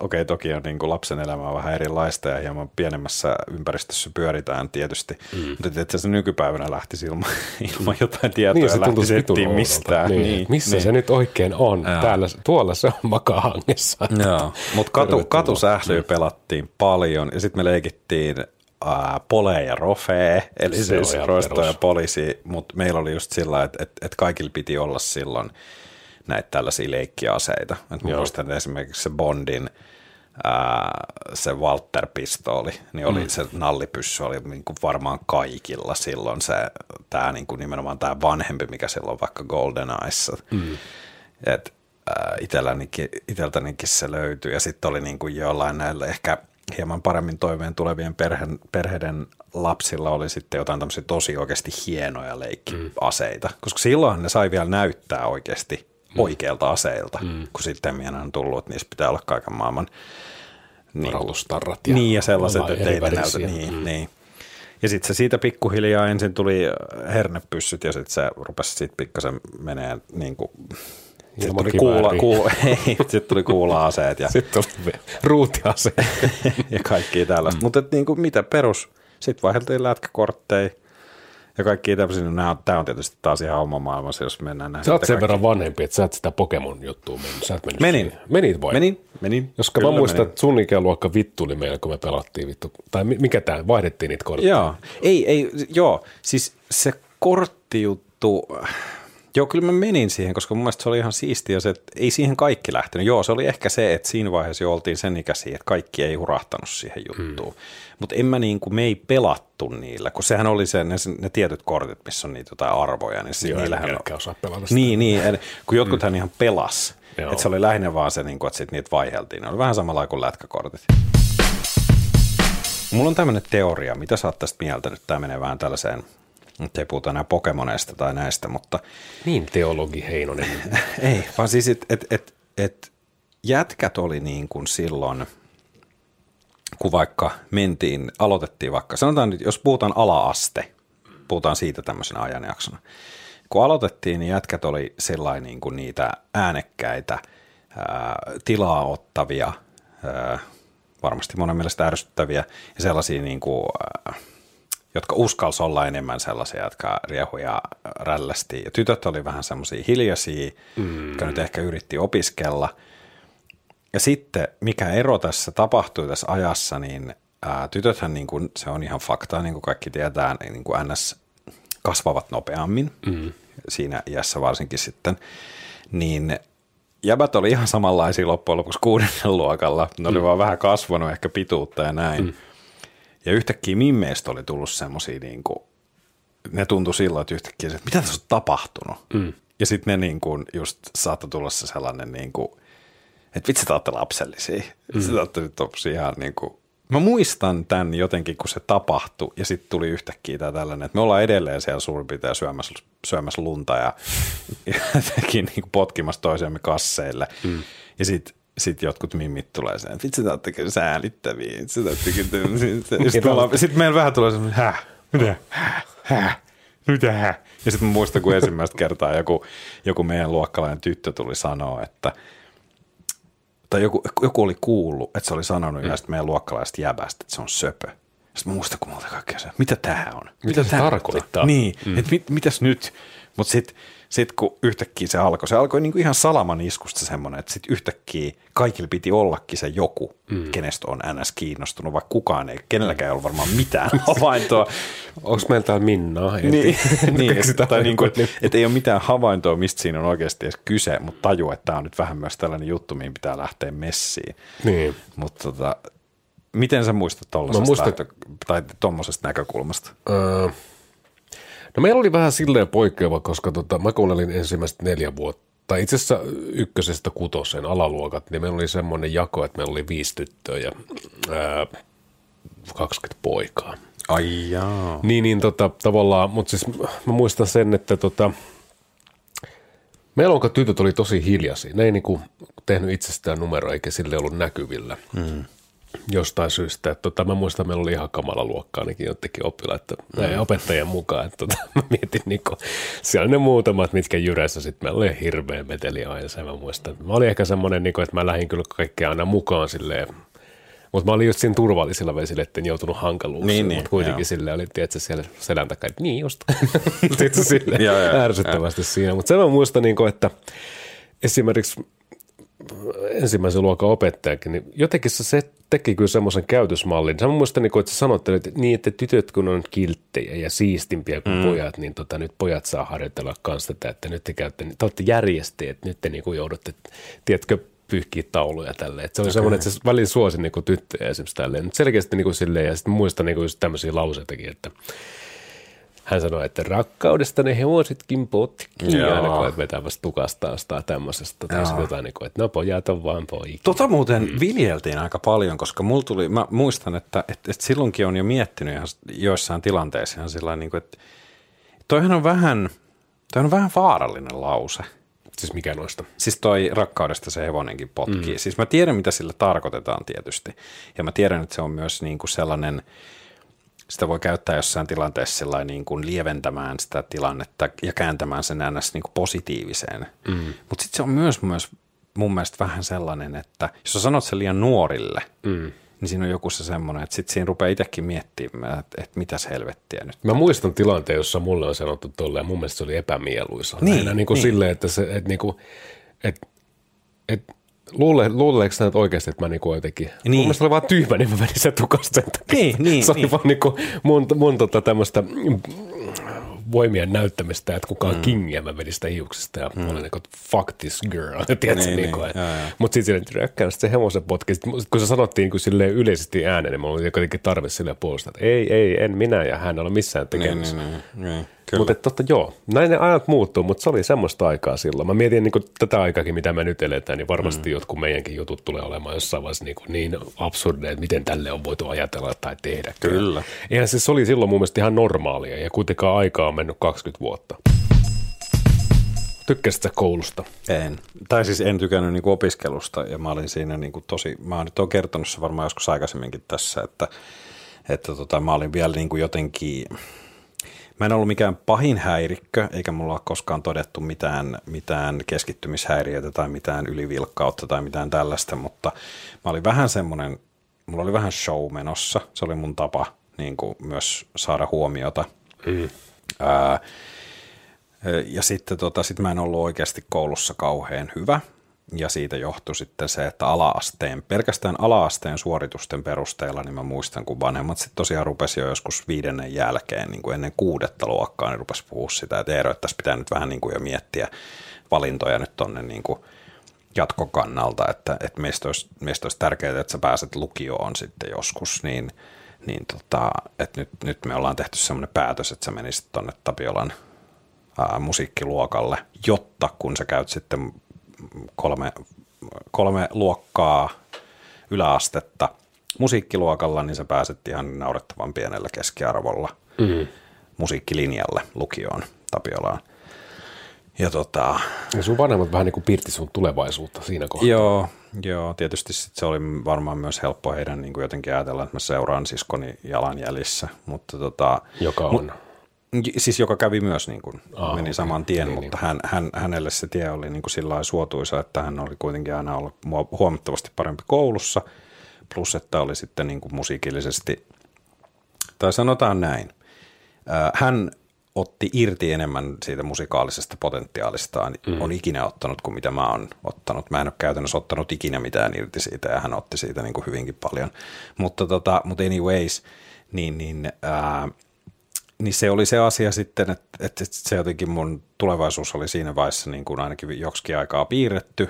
okay, toki on niin kuin lapsen elämä on vähän erilaista ja hieman pienemmässä ympäristössä pyöritään tietysti, mm. mutta että se nykypäivänä lähti ilman, ilman jotain tietoa niin, lähti miettiä mistään. Niin, niin, missä niin. se nyt oikein on? Täällä, tuolla se on makahangessa. Joo, mutta katu, katusählyä pelattiin paljon ja sitten me leikittiin ää, pole ja rofee, eli se siis roisto ja poliisi, mutta meillä oli just sillä, että et, et kaikilla piti olla silloin näitä tällaisia leikkiaseita. Et muistan esimerkiksi se Bondin – se Walter-pistooli, niin oli mm. se nallipyssy oli niin kuin varmaan kaikilla silloin se, tämä niin kuin nimenomaan tämä vanhempi, mikä silloin vaikka Golden Eyes. Mm. Et, itseltänikin, itseltänikin se löytyi ja sitten oli niin kuin jollain näillä ehkä hieman paremmin toimeen tulevien perheen, perheiden lapsilla oli sitten jotain tämmöisiä tosi oikeasti hienoja leikkiaseita, mm. koska silloin ne sai vielä näyttää oikeasti mm. oikealta aseilta, mm. kun sitten on tullut, että niissä pitää olla kaiken maailman niin, ja, niin, ja sellaiset, että ei näytä. Niin, mm. niin. Ja sitten se siitä pikkuhiljaa ensin tuli hernepyssyt ja sitten se rupesi siitä pikkasen menee niin kuin, sitten tuli, kuula, kuula, ei, sitten tuli kuula-aseet. Ja, sitten tuli ruutiaseet. ja kaikki tällaista. Mm. Mutta niin mitä perus, sitten vaihdeltiin lätkäkortteja, ja kaikki tämmöisiä, no tämä on tietysti taas ihan oma maailmassa, jos mennään näin. Sä oot sen kaikki... verran vanhempi, että sä et sitä Pokemon-juttua mennyt. Sä et mennyt menin. Siihen. Menit vai? Menin, menin. Koska mä muistan, että sun ikäluokka vittu oli meillä, kun me pelattiin vittu. Tai mikä tämä, vaihdettiin niitä kortteja. Joo, ei, ei, joo, siis se korttijuttu, Joo, kyllä mä menin siihen, koska mun mielestä se oli ihan siistiä se, että ei siihen kaikki lähtenyt. Joo, se oli ehkä se, että siinä vaiheessa jo oltiin sen ikäisiä, että kaikki ei hurahtanut siihen juttuun. Hmm. Mutta en mä niin kuin, me ei pelattu niillä, kun sehän oli se, ne, ne tietyt kortit, missä on niitä jotain arvoja. Niin Joo, niillähän on... osaa pelata sitä. Niin, niin eli, kun jotkuthan hmm. ihan pelas. Että se oli lähinnä vaan se, niin kuin, että sit niitä vaiheltiin. Ne oli vähän samalla kuin lätkäkortit. Mulla on tämmöinen teoria, mitä sä oot tästä mieltä, nyt tämä menee vähän tällaiseen nyt ei puhuta enää Pokemoneista tai näistä, mutta... Niin teologi Heinonen. ei, vaan siis, että et, et, et jätkät oli niin kuin silloin, kun vaikka mentiin, aloitettiin vaikka, sanotaan nyt, jos puhutaan ala-aste, puhutaan siitä tämmöisenä ajanjaksona, kun aloitettiin, niin jätkät oli sellainen niin kuin niitä äänekkäitä, ää, tilaa ottavia, ää, varmasti monen mielestä ärsyttäviä ja sellaisia, niin kuin, ää, jotka uskalsi olla enemmän sellaisia, jotka riehuja rällästi. Ja tytöt oli vähän semmoisia hiljaisia, mm. jotka nyt ehkä yritti opiskella. Ja sitten, mikä ero tässä tapahtui tässä ajassa, niin ää, tytöthän, niin kuin, se on ihan faktaa, niin kuin kaikki tietää, niin kuin NS kasvavat nopeammin, mm. siinä iässä varsinkin sitten, niin jäbät oli ihan samanlaisia loppujen lopuksi kuudennen luokalla. Ne oli mm. vaan vähän kasvanut ehkä pituutta ja näin. Mm. Ja yhtäkkiä mimmeistä oli tullut semmoisia, niin kuin, ne tuntui silloin, että yhtäkkiä, että mitä tässä on tapahtunut. Mm. Ja sitten ne niin kuin, just saattoi tulla se sellainen, niin kuin, että vitsi, te olette lapsellisia. Mm. Sitten olette nyt ihan niin kuin, Mä muistan tämän jotenkin, kun se tapahtui ja sitten tuli yhtäkkiä tämä tällainen, että me ollaan edelleen siellä suurin piirtein syömässä, syömässä lunta ja jotenkin niin potkimassa toisiamme kasseille. Mm. Ja sitten sit jotkut mimmit tulee sen, että vitsi, te oottekin säälittäviä. Sitten sit meillä vähän tulee semmoinen, häh, mitä, häh, häh, mitä, häh. Ja sitten muistan, kun ensimmäistä kertaa joku, joku meidän luokkalainen tyttö tuli sanoa, että – tai joku, joku oli kuullut, että se oli sanonut mm. meidän luokkalaisesta jäbästä, että se on söpö. Sitten mä muistan, kun mä kaikkea se, mitä tämä on? Mitä, mitä se tarkoittaa? Niin, mm. että mit, mitäs nyt? Mutta sitten sit kun yhtäkkiä se alkoi, se alkoi niinku ihan salaman iskusta semmoinen, että sitten yhtäkkiä kaikilla piti ollakin se joku, mm. kenestä on NS kiinnostunut, vaikka kukaan ei, kenelläkään ei ollut varmaan mitään havaintoa. Onko meillä täällä Minnaa? Niin, niin että, tai niinku, että et ei ole mitään havaintoa, mistä siinä on oikeasti edes kyse, mutta tajua, että tämä on nyt vähän myös tällainen juttu, mihin pitää lähteä messiin. Niin. Mutta tota, miten sä muistat tuollaisesta muistan... tai tuommoisesta näkökulmasta? Öö, No meillä oli vähän silleen poikkeava, koska tota, mä kuunnelin ensimmäistä neljä vuotta, tai itse asiassa ykkösestä kutoseen alaluokat, niin meillä oli semmoinen jako, että meillä oli viisi tyttöä ja ää, 20 poikaa. Ai jaa. Niin, niin tota, tavallaan, mutta siis mä muistan sen, että tota, meillä onko tytöt oli tosi hiljaisia. Ne ei niinku tehnyt itsestään numero eikä sille ollut näkyvillä. Mm jostain syystä. Että tota, mä muistan, että meillä oli ihan kamala luokka ainakin jotenkin oppilaita mm. opettajien mukaan. Että tota, mä mietin, niin kun, siellä ne muutamat, mitkä jyrässä sitten meillä oli hirveä meteli aina. Se mä muistan. Mä olin ehkä semmoinen, niin että mä lähdin kyllä kaikkea aina mukaan silleen, mutta mä olin just siinä turvallisilla vesillä, etten joutunut hankaluuksiin, niin, niin, mutta kuitenkin sille oli, tietysti siellä selän takaa, että niin just. Sille ärsyttävästi siinä. Mutta sen mä muistan, niin kuin, että esimerkiksi ensimmäisen luokan opettajakin, niin jotenkin se teki kyllä semmoisen käytösmallin. Sä muistan, niin että sä sanoit, että, niin, että tytöt kun on kilttejä ja siistimpiä kuin mm. pojat, niin tota, nyt pojat saa harjoitella kanssa tätä, että nyt te käytte, te olette järjestäjät, nyt te niin kuin joudutte, tiedätkö, pyyhkiä tauluja tälleen. Et se oli okay. semmoinen, että se välillä suosi niin tyttöjä esimerkiksi tälleen. Selkeästi niin kuin silleen, ja sitten muistan niin kuin tämmöisiä lauseitakin, että – hän sanoi, että rakkaudesta ne hevositkin potkii, Joo. aina kun vetämässä tukasta tai tämmöisestä. Tai jotain, niin kuin, että no pojat on vaan poikia. Tota muuten mm. viljeltiin aika paljon, koska mulla tuli, mä muistan, että, että, että silloinkin on jo miettinyt ihan joissain tilanteissa ihan sillä niin kuin, että toihan on vähän, toi on vähän vaarallinen lause. Siis mikä noista? Siis toi rakkaudesta se hevonenkin potkii. Mm. Siis mä tiedän, mitä sillä tarkoitetaan tietysti. Ja mä tiedän, että se on myös niin kuin sellainen – sitä voi käyttää jossain tilanteessa niin kuin lieventämään sitä tilannetta ja kääntämään sen ns. Niin kuin positiiviseen. Mm. Mutta sitten se on myös, myös mun mielestä vähän sellainen, että jos sä sanot sen liian nuorille, mm. niin siinä on joku se semmoinen, että sitten siinä rupeaa itsekin miettimään, että, että mitäs helvettiä nyt. Mä muistan tilanteen, jossa mulle on sanottu tolleen, mun mielestä se oli epämieluisa. Niin, niin kuin niin. silleen, että se, että, niin kuin, että, että Luule, luuleeko sä nyt oikeasti, että mä niinku jotenkin... Niin. Mun mielestä oli vaan tyhmä, niin mä menin sen tukasta sen takia. Niin, niin, se oli niin. vaan niinku mun, mun tota tämmöistä voimien näyttämistä, että kukaan mm. kingiä mä vedin sitä hiuksista ja mm. olin niin kuin, fuck this girl, tiedätkö, niin, niin, niin, mutta sitten silleen, että se hevosen potki, kun se sanottiin niin silleen yleisesti ääneen, niin mulla oli jotenkin tarve silleen puolustaa, että ei, ei, en minä ja hän ole missään tekemisissä. Niin, niin, niin, niin. Mutta totta joo, näin ne ajat muuttuu, mutta se oli semmoista aikaa silloin. Mä mietin niin tätä aikaakin, mitä me nyt eletään, niin varmasti mm. jotkut meidänkin jutut tulee olemaan jossain vaiheessa niin, niin absurdeja, että miten tälle on voitu ajatella tai tehdä. Kyllä. Eihän se, se oli silloin mun mielestä ihan normaalia ja kuitenkaan aikaa on mennyt 20 vuotta. Tykkäsit sä koulusta? En. Tai siis en tykännyt niin opiskelusta ja mä olin siinä niin kuin tosi, mä oon nyt on kertonut se varmaan joskus aikaisemminkin tässä, että, että tota, mä olin vielä niin kuin jotenkin, Mä en ollut mikään pahin häirikkö, eikä mulla ole koskaan todettu mitään, mitään keskittymishäiriötä tai mitään ylivilkkautta tai mitään tällaista, mutta mä olin vähän semmoinen, mulla oli vähän show menossa. Se oli mun tapa niin kuin myös saada huomiota. Mm. Ää, ja sitten tota, sit mä en ollut oikeasti koulussa kauhean hyvä. Ja siitä johtui sitten se, että alaasteen, pelkästään alaasteen suoritusten perusteella, niin mä muistan, kun vanhemmat sitten tosiaan rupesi jo joskus viidennen jälkeen, niin kuin ennen kuudetta luokkaa, niin rupesi puhua sitä, että Eero, että tässä pitää nyt vähän niin kuin jo miettiä valintoja nyt tonne niin kuin jatkokannalta, että, että meistä, olisi, meistä olisi tärkeää, että sä pääset lukioon sitten joskus, niin, niin tota, että nyt, nyt me ollaan tehty semmoinen päätös, että sä menisit tonne Tapiolan ää, musiikkiluokalle, jotta kun sä käyt sitten kolme, kolme luokkaa yläastetta musiikkiluokalla, niin sä pääset ihan naurettavan pienellä keskiarvolla mm. musiikkilinjalle lukioon Tapiolaan. Ja, tota, ja sun vanhemmat vähän niin kuin piirti sun tulevaisuutta siinä kohtaa. Joo, joo tietysti sit se oli varmaan myös helppo heidän niin kuin jotenkin ajatella, että mä seuraan siskoni jalanjäljissä. Mutta tota, Joka on? Mu- Siis joka kävi myös, niin kuin, Aa, meni okay. saman tien, niin, mutta niin. Hän, hän, hänelle se tie oli niin kuin sillä suotuisa, että hän oli kuitenkin aina ollut huomattavasti parempi koulussa, plus että oli sitten niin kuin musiikillisesti, tai sanotaan näin, hän otti irti enemmän siitä musikaalisesta potentiaalistaan, mm. on ikinä ottanut kuin mitä mä oon ottanut. Mä en ole käytännössä ottanut ikinä mitään irti siitä ja hän otti siitä niin kuin hyvinkin paljon. Mutta, tota, mutta anyways, niin, niin ää, niin se oli se asia sitten, että, että se jotenkin mun tulevaisuus oli siinä vaiheessa niin kuin ainakin joksikin aikaa piirretty.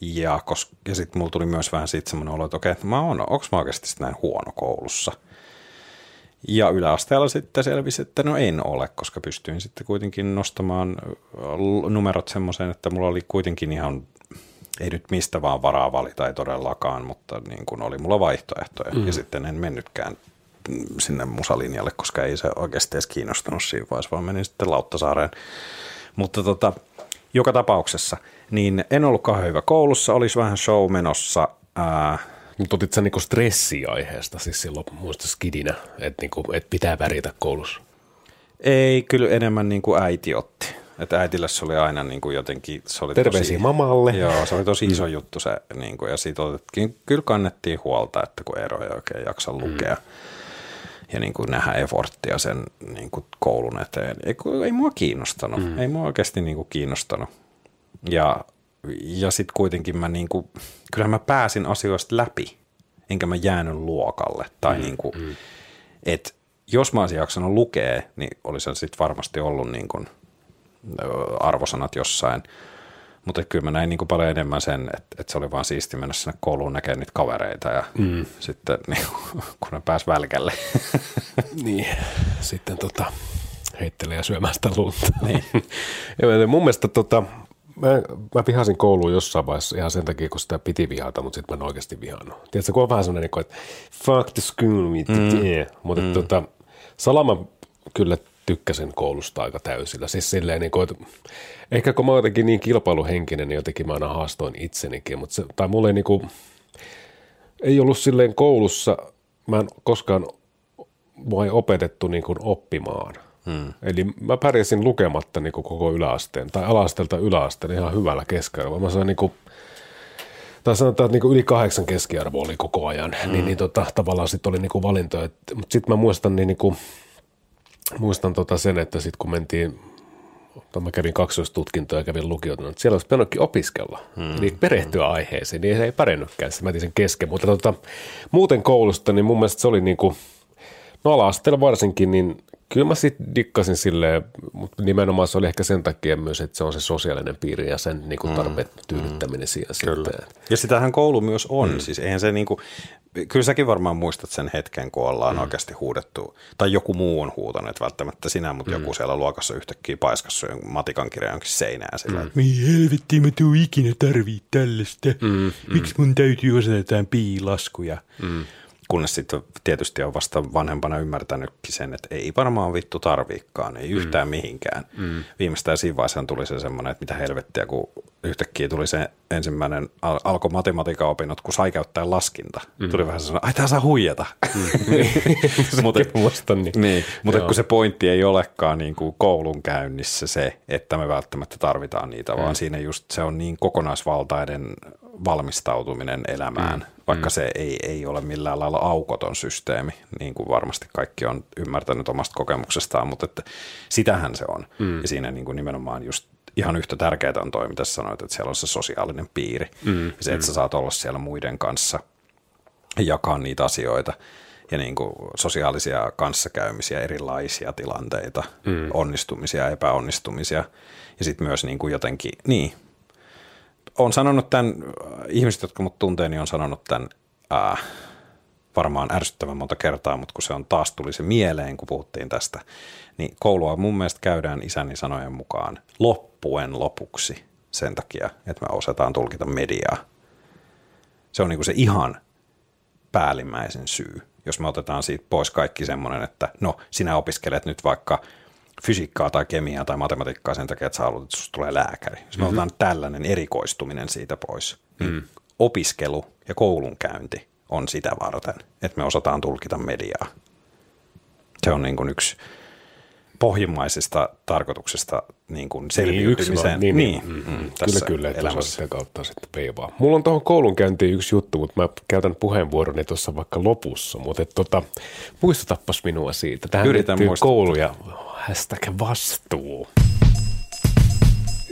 Ja, ja sitten mulla tuli myös vähän siitä semmoinen olo, että okei, että mä oon, onko mä oikeasti näin huono koulussa. Ja yläasteella sitten selvisi, että no en ole, koska pystyin sitten kuitenkin nostamaan numerot semmoiseen, että mulla oli kuitenkin ihan, ei nyt mistä vaan varaa valita, ei todellakaan, mutta niin kuin oli mulla vaihtoehtoja. Mm. Ja sitten en mennytkään sinne musalinjalle, koska ei se oikeasti edes kiinnostanut siinä vaiheessa, vaan menin sitten Lauttasaareen. Mutta tota, joka tapauksessa, niin en ollut kauhean hyvä koulussa, olisi vähän show menossa. Ää, mutta otit sä niinku stressiaiheesta siis silloin muista skidinä, että niinku, et pitää värjätä koulussa? Ei, kyllä enemmän niin kuin äiti otti. Että äitillä se oli aina niin kuin jotenkin... Se oli Terveisiä tosi, mamalle. Joo, se oli tosi iso mm. juttu se, niin kuin, ja siitä otettiin, kyllä kannettiin huolta, että kun Eero ei oikein jaksa lukea. Mm ja niin kuin nähdä efforttia sen niin kuin koulun eteen. Ei, ei mua kiinnostanut, mm. ei mua oikeasti niin kuin kiinnostanut. Ja, ja sitten kuitenkin mä, niin kuin, kyllähän mä pääsin asioista läpi, enkä mä jäänyt luokalle. Tai mm. niin kuin, mm. et, jos mä olisin jaksanut lukea, niin olisi sitten varmasti ollut niin kuin arvosanat jossain – mutta kyllä mä näin niin kuin paljon enemmän sen, että, että se oli vaan siisti mennä sinne kouluun näkemään niitä kavereita ja mm. sitten niin, kun ne pääsi välkälle. niin, sitten tota, heittelee ja syömään sitä lunta. Niin. ja mun mielestä tota, mä, mä vihasin kouluun jossain vaiheessa ihan sen takia, kun sitä piti vihata, mutta sitten mä en oikeasti vihannut. Tiedätkö, kun on vähän sellainen, että fuck the school, mm. yeah. mutta mm. tota, Salama kyllä tykkäsin koulusta aika täysillä. Siis silleen, niin kuin, että ehkä kun mä oon jotenkin niin kilpailuhenkinen, niin jotenkin mä aina haastoin itsenikin, mutta se, tai mulle ei, niin kuin, ei ollut silleen koulussa, mä en koskaan vai opetettu niin kuin oppimaan. Hmm. Eli mä pärjäsin lukematta niin kuin koko yläasteen, tai alasteelta yläasteen ihan hyvällä keskiarvolla. Mä sain niin kuin, tai sanotaan, että niin kuin yli kahdeksan keskiarvo oli koko ajan, hmm. niin, niin tota, tavallaan sitten oli niin kuin valintoja. Mutta sitten mä muistan, niin, niin kuin, muistan tota sen, että sitten kun mentiin mä kävin kaksoistutkintoa ja kävin lukiota, että siellä olisi pitänytkin opiskella, hmm. eli perehtyä aiheeseen, niin ei pärjännytkään, mä sen kesken. Mutta tota, muuten koulusta, niin mun mielestä se oli niin kuin, no ala varsinkin, niin kyllä mä sitten dikkasin silleen, mutta nimenomaan se oli ehkä sen takia myös, että se on se sosiaalinen piiri ja sen niin kuin tarpeet mm, tyydyttäminen mm, siinä kyllä. sitten. Ja sitähän koulu myös on, mm. siis eihän se niin kuin, kyllä säkin varmaan muistat sen hetken, kun ollaan mm. oikeasti huudettu, tai joku muu on huutanut, että välttämättä sinä, mutta mm. joku siellä luokassa yhtäkkiä paiskassa matikan kirja jonkin seinään sillä, mm. että helvetti, mä tuu ikinä tarvii tällaista, mm. miksi mun täytyy osata jotain piilaskuja. Mm kunnes sitten tietysti on vasta vanhempana ymmärtänytkin sen, että ei varmaan vittu tarviikaan, ei yhtään mm. mihinkään. Mm. Viimeistään siinä vaiheessa tuli se semmoinen, että mitä helvettiä, kun yhtäkkiä tuli se ensimmäinen, al- alkoi matematiikan opinnot, kun sai käyttää laskinta. Mm. Tuli vähän sellainen, ai tää saa huijata. Mm. mutta niin. niin, mutta kun se pointti ei olekaan niin kuin koulun käynnissä se, että me välttämättä tarvitaan niitä, mm. vaan siinä just se on niin kokonaisvaltainen valmistautuminen elämään, mm. Vaikka mm. se ei, ei ole millään lailla aukoton systeemi, niin kuin varmasti kaikki on ymmärtänyt omasta kokemuksestaan, mutta että sitähän se on. Mm. Ja siinä niin kuin nimenomaan just ihan yhtä tärkeää on toi, mitä sanoit, että siellä on se sosiaalinen piiri. Mm. Ja se, että mm. sä saat olla siellä muiden kanssa ja jakaa niitä asioita ja niin kuin sosiaalisia kanssakäymisiä, erilaisia tilanteita, mm. onnistumisia, epäonnistumisia ja sitten myös niin kuin jotenkin, niin, on sanonut tämän, ihmiset, jotka mut tuntee, niin on sanonut tämän ää, varmaan ärsyttävän monta kertaa, mutta kun se on taas tuli se mieleen, kun puhuttiin tästä, niin koulua mun mielestä käydään isäni sanojen mukaan loppuen lopuksi sen takia, että me osataan tulkita mediaa. Se on niin kuin se ihan päällimmäisen syy, jos me otetaan siitä pois kaikki semmoinen, että no sinä opiskelet nyt vaikka fysiikkaa tai kemiaa tai matematiikkaa sen takia, että sä haluat, että susta tulee lääkäri. Jos me mm-hmm. otetaan tällainen erikoistuminen siitä pois, niin mm. opiskelu ja koulunkäynti on sitä varten, että me osataan tulkita mediaa. Se on niin kuin yksi pohjimmaisista tarkoituksesta niin kuin selviytymiseen. Niin, niin, niin, niin, mm, kyllä, kyllä, että osaa sitä kautta sitten veivaa. Mulla on tuohon koulunkäyntiin yksi juttu, mutta mä käytän puheenvuoroni tuossa vaikka lopussa, mutta et, tota, muistutappas minua siitä. Tähän Yritän koulu ja hashtag vastuu.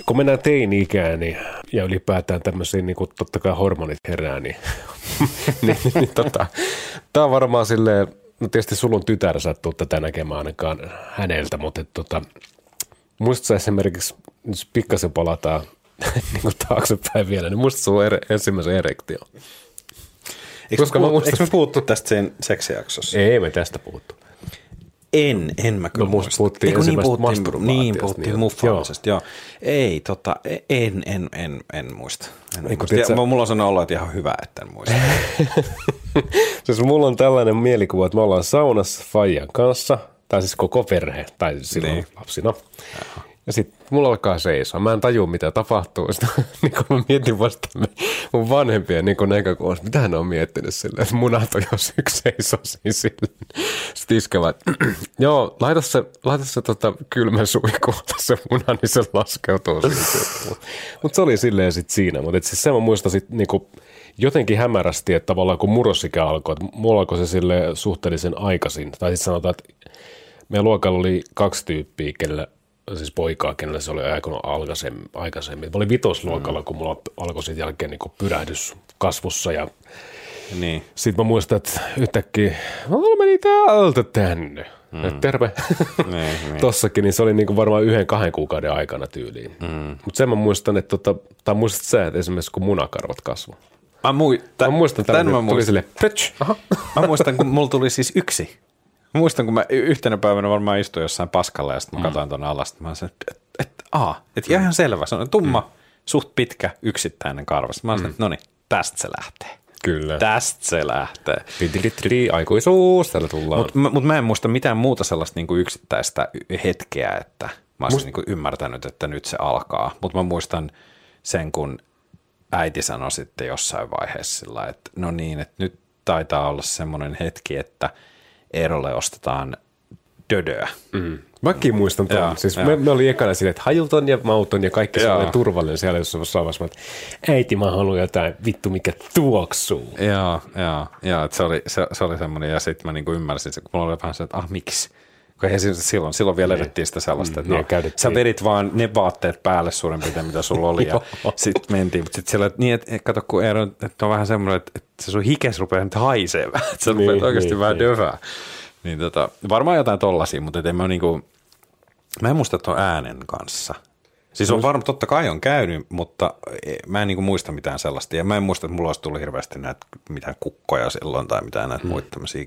Kun mennään teini-ikään niin, ja ylipäätään tämmöisiin, niin kuin totta kai hormonit herää, niin, niin, niin tota, tämä on varmaan silleen, no tietysti sulla on tytär, et tätä näkemään ainakaan häneltä, mutta et, tota, muistatko esimerkiksi, jos pikkasen palataan niin kuin taaksepäin vielä, niin muistatko sulla er, ensimmäisen erektio? Eikö, Koska me, muistat... eikö me puhuttu tästä sen seksijaksossa? Ei me tästä puhuttu. En, en mä kyllä no, muista. puhuttiin Eiku, niin puhuttiin, niin, puhuttiin niin, muffaamisesta, joo. joo. Ei, tota, en, en, en, en muista. En Eiku, muista. Tiedätkö... mulla on sanonut olla, että ihan hyvä, että en muista. siis mulla on tällainen mielikuva, että me ollaan saunassa Fajan kanssa, tai siis koko perhe, tai silloin niin. lapsina. Jaha. Ja sitten mulla alkaa seisoa. Mä en tajua, mitä tapahtuu. Sitten niin kun mä mietin vasta mun vanhempien niin näkökulmasta, mitä hän on miettinyt silleen, että munat on jos yksi seisoo siinä silleen. Sitten iskevät, joo, laita se, laita se tota, kylmä suihku, se muna, niin se laskeutuu. Mutta se oli silleen sitten siinä. Mutta siis se mä muistan sitten niin jotenkin hämärästi, että tavallaan kun murrosikä alkoi, että mulla alkoi se sille suhteellisen aikaisin. Tai sitten sanotaan, että meidän luokalla oli kaksi tyyppiä, kelle siis poikaa, kenellä se oli aikanaan aikaisemmin. aikaisemmin. Mä olin vitosluokalla, mm. kun mulla alkoi sitten jälkeen niin pyrähdys kasvussa ja niin. Sitten mä muistan, että yhtäkkiä mä meni täältä tänne. Mm. Et terve. niin, niin. Tossakin, niin se oli niinku varmaan yhden kahden kuukauden aikana tyyliin. Mm. Mutta sen mä muistan, että tota, tai muistat sä, että esimerkiksi kun munakarvat kasvoi. Mä, mui, t- mä muistan, tämän mä muistan. Tuli sille, mä muistan, kun mulla tuli siis yksi muistan, kun mä yhtenä päivänä varmaan istuin jossain paskalla ja sitten mä mm. katsoin tuonne alas, että mä sanoin, että et, a, et ihan selvä, se on tumma, mm. suht pitkä, yksittäinen karvas. Mä sanoin, mm. että no niin, tästä se lähtee. Kyllä. Tästä se lähtee. Pitili, aikuisuus, täällä tullaan. Mutta mut mä en muista mitään muuta sellaista niinku yksittäistä hetkeä, että mä olisin Must... niinku ymmärtänyt, että nyt se alkaa. Mutta mä muistan sen, kun äiti sanoi sitten jossain vaiheessa sillä, että no niin, että nyt taitaa olla semmoinen hetki, että – Eerolle ostetaan dödöä. Mm. Mäkin muistan tuon. Siis me, me oli ekana silleen, että hajuton ja mauton ja kaikki sellainen turvallinen siellä jossain vaiheessa, että äiti mä haluan jotain vittu mikä tuoksuu. Joo, joo, joo se, oli, se, se oli semmoinen ja sitten mä niinku ymmärsin, kun mulla oli vähän se, että ah miksi, kun he silloin, silloin vielä niin. edettiin sitä sellaista, että mm, no, niin, sä vedit vaan ne vaatteet päälle suurin piirtein, mitä sulla oli, ja sitten mentiin. Mutta sitten siellä, niin, että kato, kun Eero, että on vähän semmoinen, että, että se sun hikes rupeaa nyt haisee vähän, että sä niin, rupeat oikeasti niin, vähän niin. dövää. Niin tota, varmaan jotain tollasia, mutta en mä niinku, mä en muista tuon äänen kanssa – Siis on varmaan, totta kai on käynyt, mutta e, mä en niin muista mitään sellaista. Ja mä en muista, että mulla olisi tullut hirveästi näitä mitään kukkoja silloin tai mitään näitä hmm. muita tämmöisiä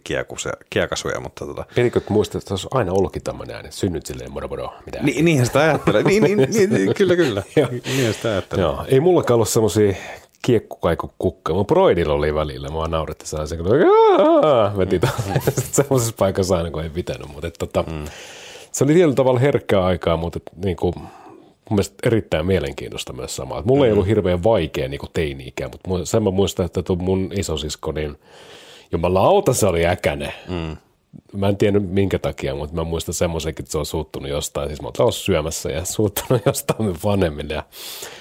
kiekasuja. Mutta tota... Pienikö muistat, että olisi aina ollutkin tämmöinen ääni, synnyt silleen moro moro. Mitä? Ni, niinhän sitä ajattelee. niin, niin, niin, niin, kyllä, kyllä. niinhän sitä ajattelee. Joo. Ei mullakaan ollut semmoisia kiekkukaiku kukka. Mun broidilla oli välillä, mua nauretti saa se, kun veti mm. semmoisessa paikassa aina, kun ei pitänyt. Mutta että, tota, mm. se oli tietyllä tavalla herkkää aikaa, mutta että, niin kuin, mun mielestä erittäin mielenkiintoista myös samaa. Mulla mm. ei ollut hirveän vaikea niin teini-ikä, mutta sen mä muistan, että mun isosisko, niin jumalauta se oli äkäne. Mm mä en tiedä minkä takia, mutta mä muistan semmoisenkin, että se on suuttunut jostain. Siis mä oon syömässä ja suuttunut jostain vanhemmille. Ja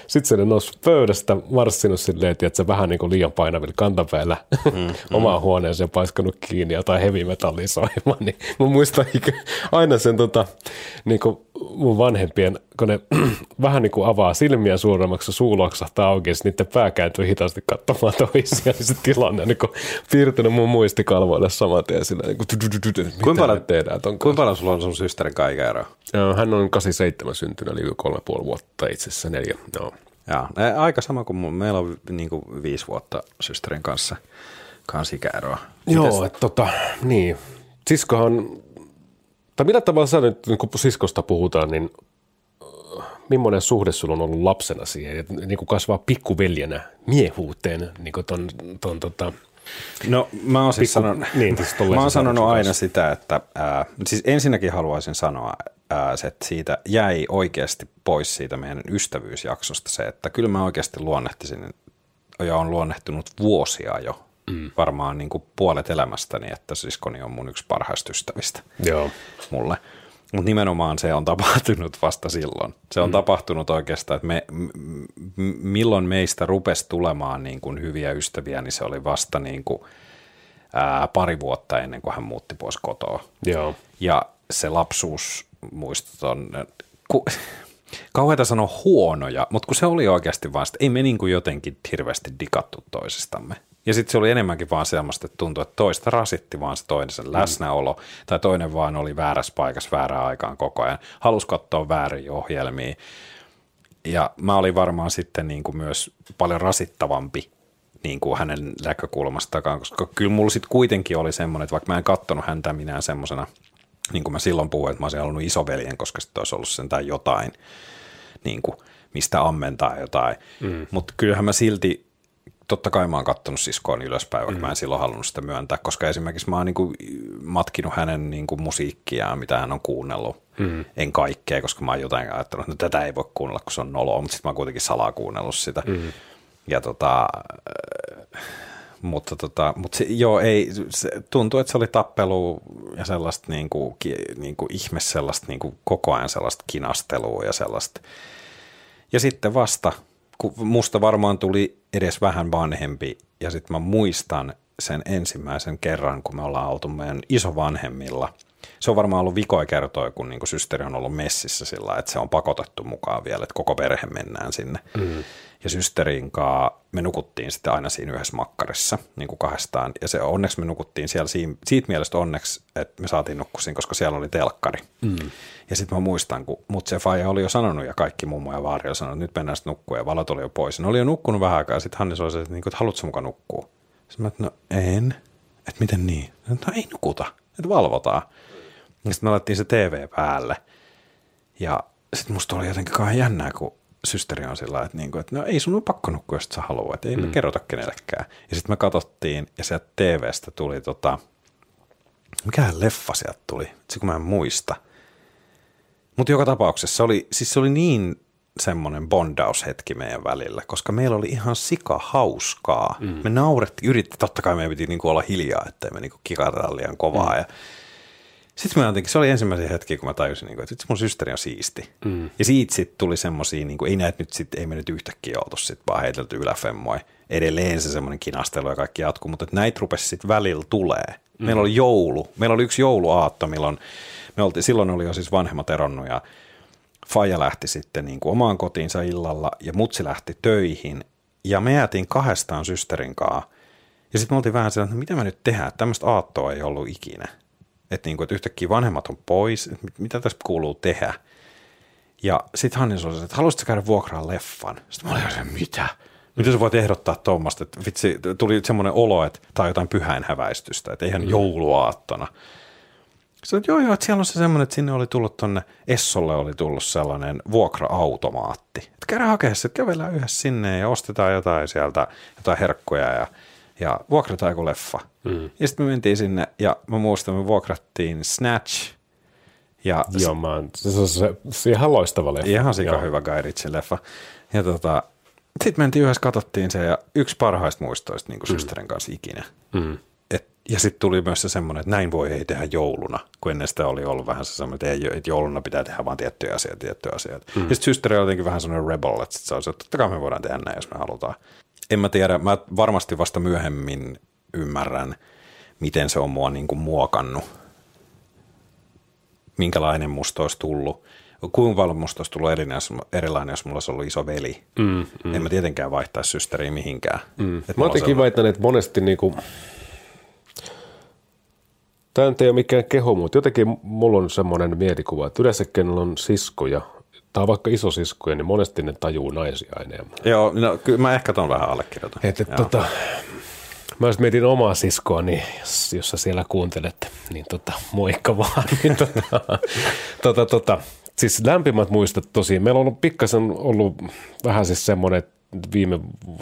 sitten se nousi pöydästä, marssinut silleen, että se vähän niin kuin liian painavilla kantapäillä mm, omaan mm. huoneeseen paiskanut kiinni jotain heavy metallia soimaan. Niin mä muistan aina sen tota, niin kuin mun vanhempien, kun ne vähän niin kuin avaa silmiä suuremmaksi, suu loksahtaa auki ja niiden pää kääntyy hitaasti katsomaan toisiaan, niin se tilanne on niin kuin piirtynyt mun muistikalvoille saman tien sillä niin kuin, kuinka paljon tehdään ton Kuinka paljon sulla on sun systerin kaikenero? Hän on 87 syntynyt, eli kolme puoli vuotta itse asiassa, neljä. No. Joo, aika sama kuin mun, meillä on niin kuin viisi vuotta systerin kanssa, kanssa ikäeroa. Joo, että tota, niin. Siskohan tai millä tavalla sä nyt, niin kun siskosta puhutaan, niin äh, millainen suhde sulla on ollut lapsena siihen, että niin kuin kasvaa pikkuveljenä miehuuteen, niin kuin ton, ton tota, No mä oon, siis pikku, sanon, niin, siis mä oon sanonut aina kanssa. sitä, että ää, siis ensinnäkin haluaisin sanoa, ää, että siitä jäi oikeasti pois siitä meidän ystävyysjaksosta se, että kyllä mä oikeasti luonnehtisin ja on luonnehtunut vuosia jo mm. varmaan niin kuin puolet elämästäni, että siskoni on mun yksi parhaista ystävistä Joo. mulle. Mutta nimenomaan se on tapahtunut vasta silloin. Se on mm. tapahtunut oikeastaan, että me, m- milloin meistä rupesi tulemaan niin kuin hyviä ystäviä, niin se oli vasta niin kuin, ää, pari vuotta ennen kuin hän muutti pois kotoa. Joo. Ja se lapsuus muistot on, ku, kauheita sanoa huonoja, mutta kun se oli oikeasti vaan, ei me niin kuin jotenkin hirveästi dikattu toisistamme. Ja sitten se oli enemmänkin vaan semmoista, että tuntui, että toista rasitti vaan se toinen sen mm. läsnäolo, tai toinen vaan oli väärässä paikassa väärään aikaan koko ajan. Halusi katsoa väärin ohjelmia. Ja mä olin varmaan sitten niin kuin myös paljon rasittavampi niin kuin hänen näkökulmastaan, koska kyllä mulla sitten kuitenkin oli semmoinen, että vaikka mä en katsonut häntä minä semmoisena, niin kuin mä silloin puhuin, että mä olisin halunnut isoveljen, koska sitten olisi ollut sentään jotain, niin kuin, mistä ammentaa jotain. Mm. Mutta kyllähän mä silti totta kai mä oon kattonut siskoon ylöspäin, vaikka mm. mä en silloin halunnut sitä myöntää, koska esimerkiksi mä oon niin kuin matkinut hänen niin kuin musiikkiaan, mitä hän on kuunnellut. Mm. En kaikkea, koska mä oon jotain ajattelut, että no, tätä ei voi kuunnella, kun se on noloa, mutta sitten mä oon kuitenkin salaa kuunnellut sitä. Mm. Ja tota, mutta, tota, mutta se, joo, ei, se tuntuu, että se oli tappelu ja sellaista niin kuin, niin kuin ihme sellaista niin kuin koko ajan sellaista kinastelua ja sellaista. Ja sitten vasta kun musta varmaan tuli edes vähän vanhempi ja sitten mä muistan sen ensimmäisen kerran, kun me ollaan oltu meidän isovanhemmilla. Se on varmaan ollut vikoja kertoa, kun niinku systeri on ollut messissä sillä että se on pakotettu mukaan vielä, että koko perhe mennään sinne. Mm ja systerin kanssa me nukuttiin sitten aina siinä yhdessä makkarissa niin kuin kahdestaan. Ja se onneksi me nukuttiin siellä siinä, siitä mielestä onneksi, että me saatiin nukkusin, koska siellä oli telkkari. Mm. Ja sitten mä muistan, kun mut se faija oli jo sanonut ja kaikki mummo ja vaari oli sanonut, että nyt mennään sitten nukkua ja valot oli jo pois. Ne oli jo nukkunut vähän aikaa ja sitten Hannes oli se, että, niin että haluatko mukaan nukkua? Sitten mä että no en. Että miten niin? No ei nukuta, että valvotaan. Ja sitten me laitettiin se TV päälle. Ja sitten musta oli jotenkin kauhean jännää, kun systeri on sillä että, niinku, että no ei sun ole pakko nukkua, jos sä haluat, että ei mm. me kerrota kenellekään. Ja sitten me katsottiin, ja sieltä TVstä tuli tota, mikähän leffa sieltä tuli, se kun mä en muista. Mutta joka tapauksessa se oli, siis se oli niin semmoinen bondaushetki meidän välillä, koska meillä oli ihan sika hauskaa. Mm. Me naurettiin, yritti, totta kai meidän piti niinku olla hiljaa, ettei me niinku kikata liian kovaa. Mm. Ja sitten mä jotenkin, se oli ensimmäisen hetki, kun mä tajusin, niin kuin, että mun systeri on siisti. Mm. Ja siitä sitten tuli semmoisia, niin ei näet nyt sit, ei me nyt yhtäkkiä oltu sitten vaan heitelty yläfemmoi. Edelleen se semmoinen kinastelu ja kaikki jatkuu, mutta näitä rupesi sitten välillä tulee. Mm. Meillä oli joulu, meillä oli yksi jouluaatto, milloin me oltiin, silloin oli jo siis vanhemmat eronnut ja Faija lähti sitten niin kuin omaan kotiinsa illalla ja mutsi lähti töihin ja me jäätiin kahdestaan systerin kanssa. Ja sitten me oltiin vähän sellainen, että mitä me nyt tehdään, tämmöistä aattoa ei ollut ikinä. Että, niin kuin, että yhtäkkiä vanhemmat on pois, että mitä tässä kuuluu tehdä. Ja sitten Hannes oli että haluaisitko käydä vuokraan leffan? Sitten mä olin että mitä? Mitä sä voit ehdottaa tuommoista? Että vitsi, tuli semmoinen olo, että tämä on jotain pyhäinhäväistystä, että eihän mm. jouluaattona. Sitten, että joo joo, että siellä on se semmoinen, että sinne oli tullut tonne, Essolle oli tullut sellainen vuokra-automaatti. Että käydään hakea se, että kävellään yhdessä sinne ja ostetaan jotain sieltä, jotain herkkuja ja, ja vuokrataan joku leffa. Mm. Ja sitten me mentiin sinne ja mä muistan, me vuokrattiin Snatch. Ja Joo, mä oon, se, se, se, se ihan loistava leffa. Ihan sika Joo. hyvä Guy Ritchie leffa. Ja tota, sitten mentiin yhdessä, katsottiin se ja yksi parhaista muistoista niin kuin systerin kanssa ikinä. Mm. Et, ja sitten tuli myös se semmoinen, että näin voi ei tehdä jouluna, kun ennen sitä oli ollut vähän se semmoinen, että, ei, että jouluna pitää tehdä vain tiettyjä asioita, tiettyjä asioita. Mm. Ja sitten systeri oli jotenkin vähän semmoinen rebel, että sit se oli se, että totta kai me voidaan tehdä näin, jos me halutaan. En mä tiedä, mä varmasti vasta myöhemmin ymmärrän, miten se on mua niin kuin muokannut minkälainen musta olisi tullut. Kuinka paljon musta olisi tullut erilainen, jos- erilainen, jos mulla olisi ollut iso veli. Mm, mm. En mä tietenkään vaihtaisi systeriä mihinkään. Mm. Et Mä jotenkin väitän, että monesti niinku, tämä nyt ei ole mikään keho, mutta jotenkin mulla on semmoinen mielikuva, että yleensä kenellä on siskoja, tai vaikka isosiskoja, niin monesti ne tajuu naisia enemmän. Joo, no, kyllä mä ehkä ton vähän allekirjoitan. Et, et, tota, mä jos mietin omaa siskoa, niin jos, jos sä siellä kuuntelet, niin tota, moikka vaan. Niin tota, tota, tota, siis lämpimät muistot tosiaan. Meillä on ollut pikkasen ollut vähän siis semmoinen, että viime,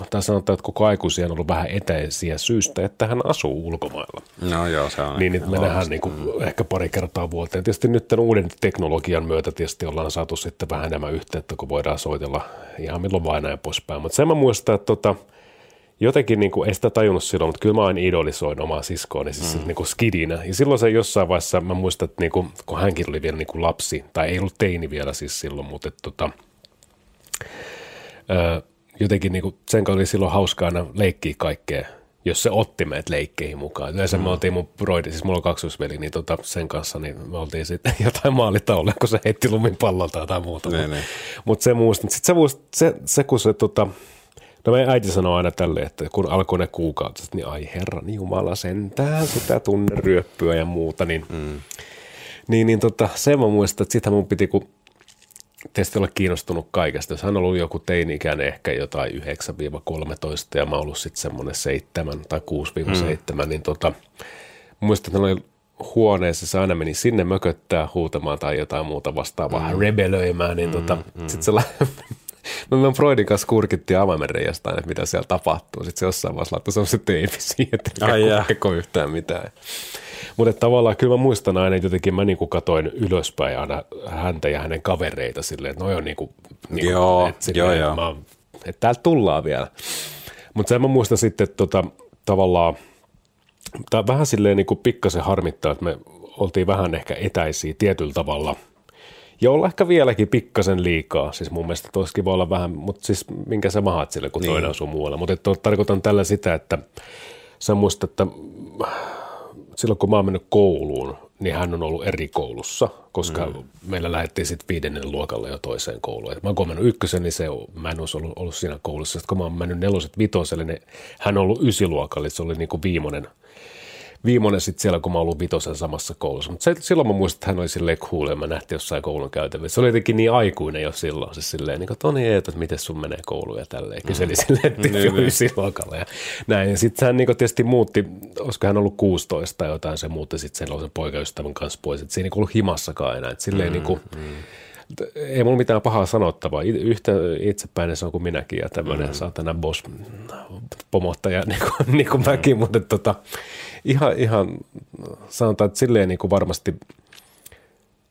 tai sanotaan, että koko aikuisia on ollut vähän etäisiä syystä, että hän asuu ulkomailla. No joo, se on. Niin, että me nähdään niin kuin ehkä pari kertaa vuoteen. Tietysti nyt tämän uuden teknologian myötä tietysti ollaan saatu sitten vähän enemmän yhteyttä, kun voidaan soitella ihan milloin vain näin poispäin. Mutta sen mä muistan, että tota, jotenkin niin kuin, ei sitä tajunnut silloin, mutta kyllä mä aina idolisoin omaa siskoani siis mm. niin kuin skidinä. Ja silloin se jossain vaiheessa, mä muistan, että niin kuin, kun hänkin oli vielä niin kuin lapsi, tai ei ollut teini vielä siis silloin, mutta että, tota, öö, jotenkin niin kuin, sen kanssa oli silloin hauskaa aina leikkiä kaikkea, jos se otti meidät leikkeihin mukaan. Yleensä mm. me oltiin mun broidi, siis mulla on kaksoisveli, niin tota, sen kanssa niin me oltiin sitten jotain maalitauluja, kun se heitti lumipallolta tai jotain muuta. Niin, niin. Mutta se muistan. Sitten se, muist, se, se, kun se tota, No meidän äiti sanoo aina tälleen, että kun alkoi ne kuukautiset, niin ai herran jumala sentään sitä tunneryöppyä ja muuta, niin, mm. niin, niin tota, se mä muistan, että sitähän mun piti, kun tietysti olla kiinnostunut kaikesta. Jos hän on ollut joku teini-ikäinen ehkä jotain 9-13 ja mä oon ollut sitten semmoinen 7 tai 6-7, mm. niin tota, muistan, että oli huoneessa, se aina meni sinne mököttää huutamaan tai jotain muuta vastaavaa, vähän rebelöimään, niin tota, sitten se lä- Me Freudin kanssa kurkittiin avaimen reiästä, että mitä siellä tapahtuu. Sitten se jossain vaiheessa laittoi semmoisen teipi siihen, että ei yhtään mitään. Mutta tavallaan kyllä mä muistan aina, että jotenkin mä niinku katoin ylöspäin aina häntä ja hänen kavereita silleen, että noi on niinku, niinku Joo, että silleen, joo, joo. Mä, että täältä tullaan vielä. Mutta sen mä muistan sitten, että tota, tavallaan, tämä vähän silleen niin kuin pikkasen harmittaa, että me oltiin vähän ehkä etäisiä tietyllä tavalla. Ja olla ehkä vieläkin pikkasen liikaa. Siis mun mielestä toiskin voi olla vähän, mutta siis minkä sä mahat sille, kun niin. toinen asuu muualla. Mutta tarkoitan tällä sitä, että sä muistat, että silloin kun mä oon mennyt kouluun, niin hän on ollut eri koulussa, koska mm. meillä lähdettiin sitten viidennen luokalle jo toiseen kouluun. Et mä oon mennyt ykkösen, niin se, mä en olisi ollut, ollut siinä koulussa. Sitten kun mä oon mennyt neloset vitoselle, niin hän on ollut ysiluokalle, se oli niin kuin viimeinen, viimeinen sitten siellä, kun mä ollut vitosen samassa koulussa. Mutta silloin mä muistan, että hän oli silleen cool, ja mä nähtiin jossain koulun käytävissä. Se oli jotenkin niin aikuinen jo silloin, se silleen, niin kuin, Toni Eeto, että miten sun menee kouluun ja tälleen. Kyseli mm. silleen, että Niin, niin, niin. ysiluokalla ja näin. Ja sitten hän niin tietysti muutti, olisiko hän ollut 16 tai jotain, se muutti sitten sellaisen poikaystävän kanssa pois. Että se ei niin ollut himassakaan enää. Että silleen mm, niin kuin, mm. Ei mulla mitään pahaa sanottavaa. Yhtä itsepäinen se on kuin minäkin ja tämmöinen mm. saatana boss pomottaja niin kuin, niin kuin mäkin, mutta tota, ihan, ihan sanotaan, että silleen niin kuin varmasti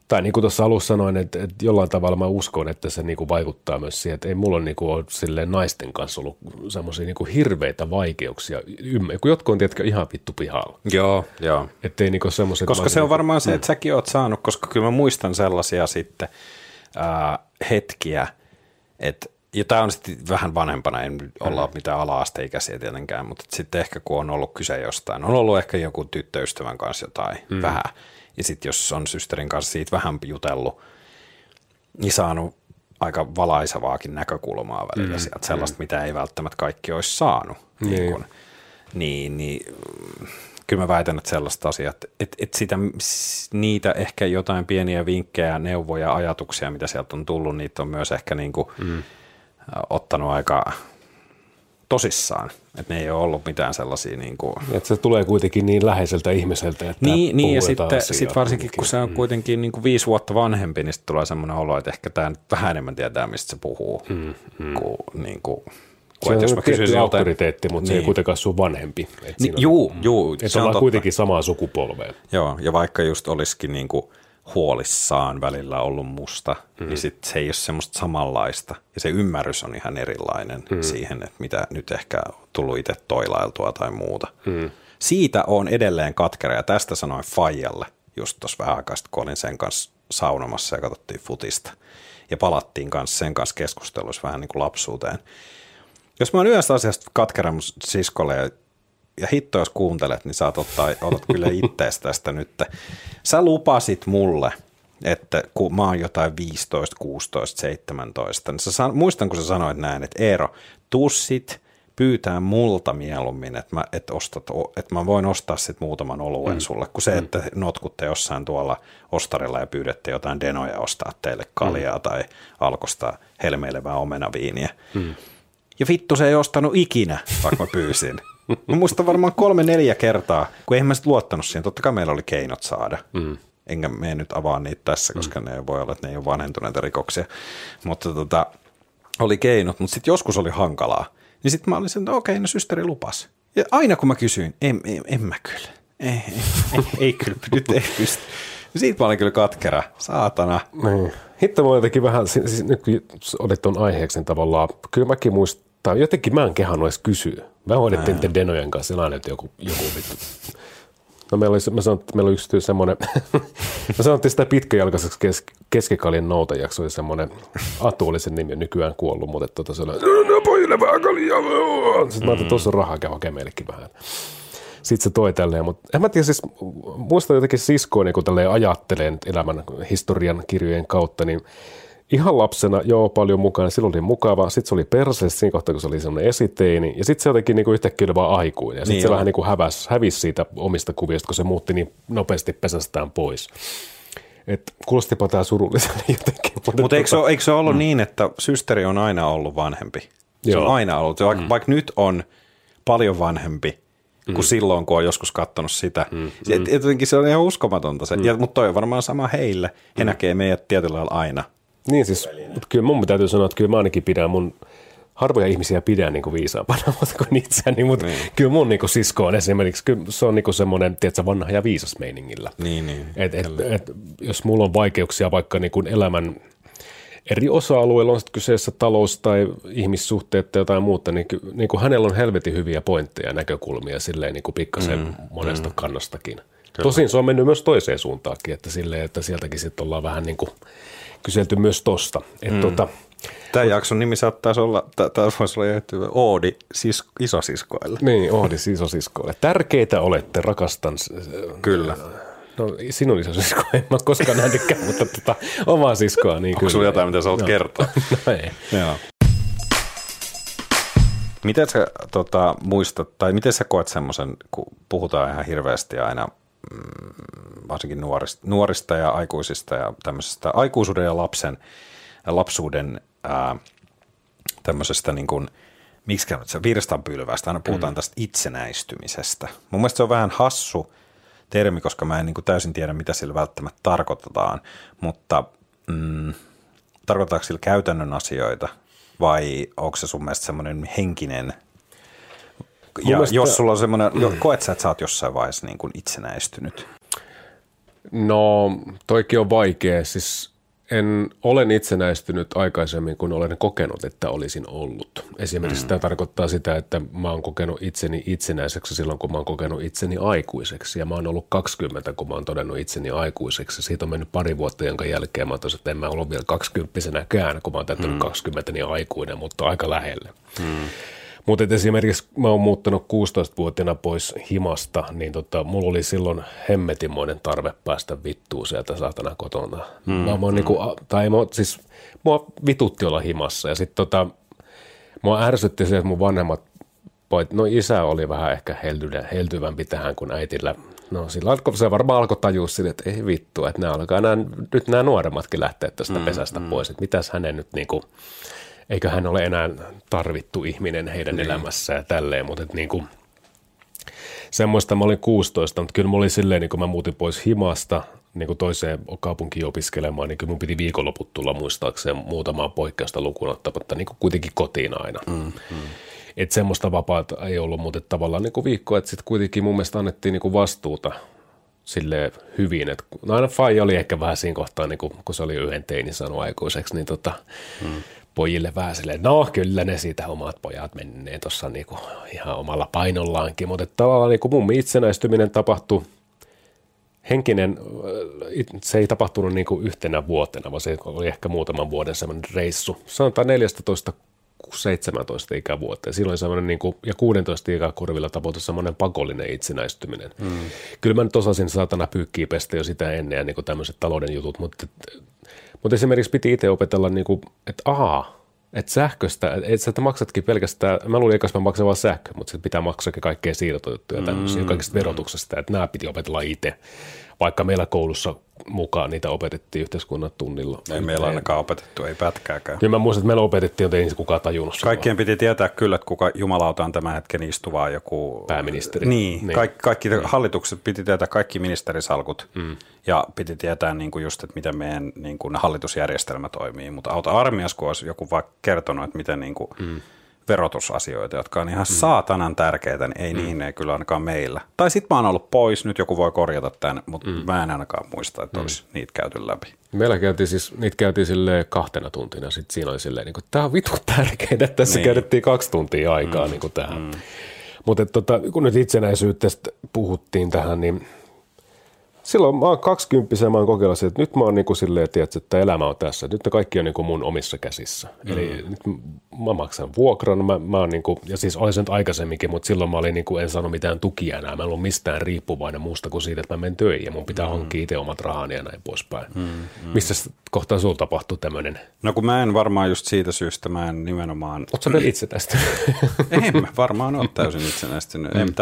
tai niin kuin tuossa alussa sanoin, että, että jollain tavalla mä uskon, että se niin kuin vaikuttaa myös siihen, että ei mulla ole, niin kuin, ole silleen naisten kanssa ollut semmoisia niin kuin hirveitä vaikeuksia. Ymmär- kun jotkut on tietenkin ihan vittu pihalla. Joo, joo. Että ei niin kuin semmoiset... Koska se on varmaan se, että säkin oot saanut, koska kyllä mä muistan sellaisia sitten ää, hetkiä, että ja tämä on sitten vähän vanhempana, ei nyt olla mitään ala-asteikäisiä tietenkään, mutta sitten ehkä kun on ollut kyse jostain, on ollut ehkä joku tyttöystävän kanssa jotain mm. vähän, ja sitten jos on systerin kanssa siitä vähän jutellut, niin saanut aika valaisevaakin näkökulmaa välillä mm. sieltä, sellaista, mm. mitä ei välttämättä kaikki olisi saanut. Niin, Niin. kun, niin, niin mm, kyllä mä väitän, että sellaista asiat, että, että sitä, niitä ehkä jotain pieniä vinkkejä, neuvoja, ajatuksia, mitä sieltä on tullut, niitä on myös ehkä niin kuin, mm. ottanut aika tosissaan. Että ne ei ole ollut mitään sellaisia niin kuin... Että se tulee kuitenkin niin läheiseltä ihmiseltä, että Niin, niin ja sitten sit varsinkin, kun se on kuitenkin niin kuin viisi vuotta vanhempi, niin tulee semmoinen olo, että ehkä tämä nyt vähän enemmän tietää, mistä se puhuu. Mm, mm. Kuin, niin kuin, Se on jos mä kysyisin joltain- auktoriteetti, mutta niin. se ei Niin. kuitenkaan sun vanhempi. Et Niin, on- juu, juu, Että se on totta. kuitenkin samaa sukupolvea. Joo, ja vaikka just olisikin niin kuin huolissaan välillä ollut musta, mm. niin sit se ei ole semmoista samanlaista. Ja se ymmärrys on ihan erilainen mm. siihen, että mitä nyt ehkä tullut itse toilailtua tai muuta. Mm. Siitä on edelleen katkera, ja tästä sanoin Fajalle just tuossa vähän aikaa sitten, kun olin sen kanssa saunomassa ja katsottiin futista. Ja palattiin kanssa sen kanssa keskusteluissa vähän niin kuin lapsuuteen. Jos mä oon yhdessä asiasta katkera mun siskolle ja, ja hitto jos kuuntelet, niin saat ottaa, otat kyllä ittees tästä nyt. Sä lupasit mulle, että kun mä oon jotain 15, 16, 17, niin sä muistan kun sä sanoit näin, että Eero, tussit pyytää multa mieluummin, että mä, et ostat, että mä voin ostaa sit muutaman oluen mm. sulle, kuin se, että notkutte jossain tuolla ostarilla ja pyydätte jotain denoja ostaa teille kaljaa mm. tai alkosta helmeilevää omenaviiniä. Mm. Ja vittu se ei ostanut ikinä, vaikka mä pyysin. Mä muistan varmaan kolme neljä kertaa, kun eihän mä sit luottanut siihen. Totta kai meillä oli keinot saada. Mm. Enkä me nyt avaa niitä tässä, koska mm. ne voi olla, että ne ei ole vanhentuneita rikoksia. Mutta tota, oli keinot, mutta sitten joskus oli hankalaa. Niin sitten mä olin sen, että okei, no systeri lupas. Ja aina kun mä kysyin, en, en, en mä kyllä. Ei, ei, ei, ei kyllä, nyt ei pysty. Siitä mä olin kyllä katkera, saatana. Niin. Hitto mä jotenkin vähän, si- siis nyt kun olit tuon aiheeksi, niin tavallaan, kyllä mäkin muistan, jotenkin mä en kehannut edes kysyä. Mä hoidettiin niiden denojen kanssa sillä että joku, joku vittu. No meillä oli, mä sanon, että meillä oli yksi semmoinen, me sanottiin sitä pitkäjalkaiseksi kes, keskikaljan noutajaksi, oli semmoinen, Atu oli sen nimi, nykyään kuollut, mutta tota se oli, no pojille vähän kaljaa. Sitten mä ajattelin, että tuossa on rahaa, käy hakemaan meillekin vähän. Sitten se toi tälleen, mutta en mä tiedä, siis muistan jotenkin siskooni, kun tälleen ajattelee nyt elämän historian kirjojen kautta, niin ihan lapsena joo paljon mukana, silloin oli mukava, sitten se oli perseessä siinä kohtaa, kun se oli semmoinen esiteini, ja sitten se jotenkin niin kuin yhtäkkiä oli vaan aikuinen, ja sitten Niin se vähän niin kuin häväs, hävisi siitä omista kuvista, kun se muutti niin nopeasti pesästään pois. Et kuulostipa tämä surulliselle jotenkin. Mutta eikö, se ole- eikö se ollut mm. niin, että systeri on aina ollut vanhempi? Se Joo. on aina ollut. Vaikka, mm. vaikka nyt on paljon vanhempi kuin Mm. silloin, kun on joskus katsonut sitä. Mm. Et, jotenkin se on ihan uskomatonta se. Mm. Ja, mutta toi on varmaan sama heille. He mm. näkee meidät tietyllä lailla aina. Niin siis, mutta kyllä mun täytyy sanoa, että kyllä mä ainakin pidän mun harvoja ihmisiä pidän niin kuin viisaampana mutta kuin itseäni, mutta niin. kyllä mun niin kuin sisko on esimerkiksi, kyllä se on niin kuin semmoinen, tiedätkö, vanha ja viisas meiningillä. Niin, niin. Et, et, et, jos mulla on vaikeuksia vaikka niin kuin elämän eri osa-alueilla, on sitten kyseessä talous tai ihmissuhteet tai jotain muuta, niin, niin kuin hänellä on helvetin hyviä pointteja ja näkökulmia silleen niin kuin pikkasen mm, monesta mm. kannastakin. Kyllä. Tosin se on mennyt myös toiseen suuntaankin, että silleen, että sieltäkin sitten ollaan vähän niin kuin kyselty myös tosta. Et mm. tota, Tämän jakson nimi saattaisi olla, tämä voisi olla jätty Oodi sis, isosiskoille. niin, Ohdis isosiskoille. Tärkeitä olette, rakastan. Kyllä. No sinun isosisko en mä koskaan nähnytkään, mutta tota, omaa siskoa. Niin Onko sulla jotain, mitä sä haluat kertoa? no ei. Joo. Miten sä tota, muistat, tai miten sä koet semmoisen, kun puhutaan ihan hirveästi aina varsinkin nuorista, nuorista ja aikuisista ja tämmöisestä aikuisuuden ja lapsen, lapsuuden ää, tämmöisestä niin kuin, miksi se virstanpylvästä, aina puhutaan mm. tästä itsenäistymisestä. Mun mielestä se on vähän hassu termi, koska mä en niin kuin täysin tiedä, mitä sillä välttämättä tarkoitetaan, mutta mm, tarkoittaako sillä käytännön asioita vai onko se sun mielestä semmoinen henkinen, ja mielestä- jos sulla on semmoinen, jo- koet sä, että sä oot jossain vaiheessa niin kuin itsenäistynyt? No, toikin on vaikea. Siis en olen itsenäistynyt aikaisemmin, kun olen kokenut, että olisin ollut. Esimerkiksi mm. tämä tarkoittaa sitä, että mä oon kokenut itseni itsenäiseksi silloin, kun mä oon kokenut itseni aikuiseksi. Ja mä oon ollut 20, kun mä oon todennut itseni aikuiseksi. Siitä on mennyt pari vuotta, jonka jälkeen mä tosin, että en mä ollut vielä 20 kään, kun mä oon täyttänyt mm. 20, niin aikuinen, mutta aika lähelle. Mm. Mutta esimerkiksi mä oon muuttanut 16-vuotiaana pois himasta, niin tota, mulla oli silloin hemmetimoinen tarve päästä vittuun sieltä saatana kotona. Mm, mä, mä oon niinku, tai mä, siis mua vitutti olla himassa ja sitten tota, mua ärsytti se, että mun vanhemmat pojat, no isä oli vähän ehkä heltyvä, heltyvämpi tähän kuin äitillä. No sillä alko, se varmaan alkoi tajua sille, että ei vittu, että nämä alkaa nämä, nyt nämä nuoremmatkin lähteä tästä mm, pesästä mm. pois, että mitäs hänen nyt niinku, eikö hän ole enää tarvittu ihminen heidän niin. elämässään ja tälleen, mutta et niin kuin, semmoista mä olin 16, mutta kyllä mä olin silleen, niin kun mä muutin pois himasta niin kuin toiseen kaupunkiin opiskelemaan, niin kyllä mun piti viikonloput tulla muistaakseen muutamaa poikkeusta lukuun ottamatta niin kuin kuitenkin kotiin aina. Mm, mm. Että semmoista vapaata ei ollut, mutta tavallaan niin kuin viikko, että sitten kuitenkin mun mielestä annettiin niin kuin vastuuta sille hyvin. Et, no aina Fai oli ehkä vähän siinä kohtaa, niin kuin, kun se oli yhden teini saanut aikuiseksi, niin tota, mm. Pojille vähän silleen, no kyllä ne siitä omat pojat menneet tuossa niin ihan omalla painollaankin, mutta tavallaan niin kuin mun itsenäistyminen tapahtui henkinen, se ei tapahtunut niin kuin yhtenä vuotena, vaan se oli ehkä muutaman vuoden semmoinen reissu. Sanotaan 14 17 ikävuotta. Ja silloin semmoinen, niin kuin, ja 16 ikäkurvilla tapahtui semmoinen pakollinen itsenäistyminen. Mm. Kyllä mä nyt osasin saatana pyykkiä pestä jo sitä ennen ja niin kuin tämmöiset talouden jutut, mutta, mutta esimerkiksi piti itse opetella, niin kuin, että ahaa, että sähköstä, että sä maksatkin pelkästään, mä luulin että mä maksan vaan sähkö, mutta se pitää maksaa kaikkea siirtojuttuja tämmöisiä, mm, kaikista verotuksesta, että nämä piti opetella itse vaikka meillä koulussa mukaan niitä opetettiin yhteiskunnan tunnilla. Ei meillä ainakaan opetettu, ei pätkääkään. Kyllä mä muistan, että meillä opetettiin, mutta ei kukaan tajunnut. Kaikkien piti tietää kyllä, että kuka jumalauta on tämän hetken istuvaa joku... Pääministeri. Niin, niin. kaikki, kaikki niin. hallitukset piti tietää kaikki ministerisalkut mm. ja piti tietää niin kuin just, että miten meidän niin kuin hallitusjärjestelmä toimii. Mutta auta armias, kun olisi joku vaikka kertonut, että miten niin kuin, mm verotusasioita, jotka on ihan mm. saatanan tärkeitä, niin ei mm. niin ei kyllä ainakaan meillä. Tai sitten mä oon ollut pois, nyt joku voi korjata tämän, mutta mm. mä en ainakaan muista, että mm. olisi niitä käyty läpi. Meillä käytiin siis, niitä käytiin sille kahtena tuntina, sitten siinä oli silleen, niin kuin, tämä on vitu tärkeää, että tässä niin. käytettiin kaksi tuntia aikaa mm. niin kuin tähän. Mm. Mutta tota, kun nyt itsenäisyydestä puhuttiin tähän, niin – silloin mä oon kaksikymppisenä, mä oon kokeillut että nyt mä oon niin kuin silleen, tiedätkö, että elämä on tässä. Nyt ne kaikki on niin kuin mun omissa käsissä. Mm. Eli nyt mä maksan vuokran, mä, mä oon niin kuin, ja siis olin se nyt aikaisemminkin, mutta silloin mä olin niin kuin, en sano mitään tukia enää. Mä en ollut mistään riippuvainen muusta kuin siitä, että mä menen töihin ja mun pitää mm. hankkia itse omat rahani ja näin poispäin. Mm. Mm. Missä kohtaa sulla tapahtuu tämmöinen? No kun mä en varmaan just siitä syystä, mä en nimenomaan... Oletko sä itse tästä? en mä varmaan ole täysin itsenäistynyt. Mm.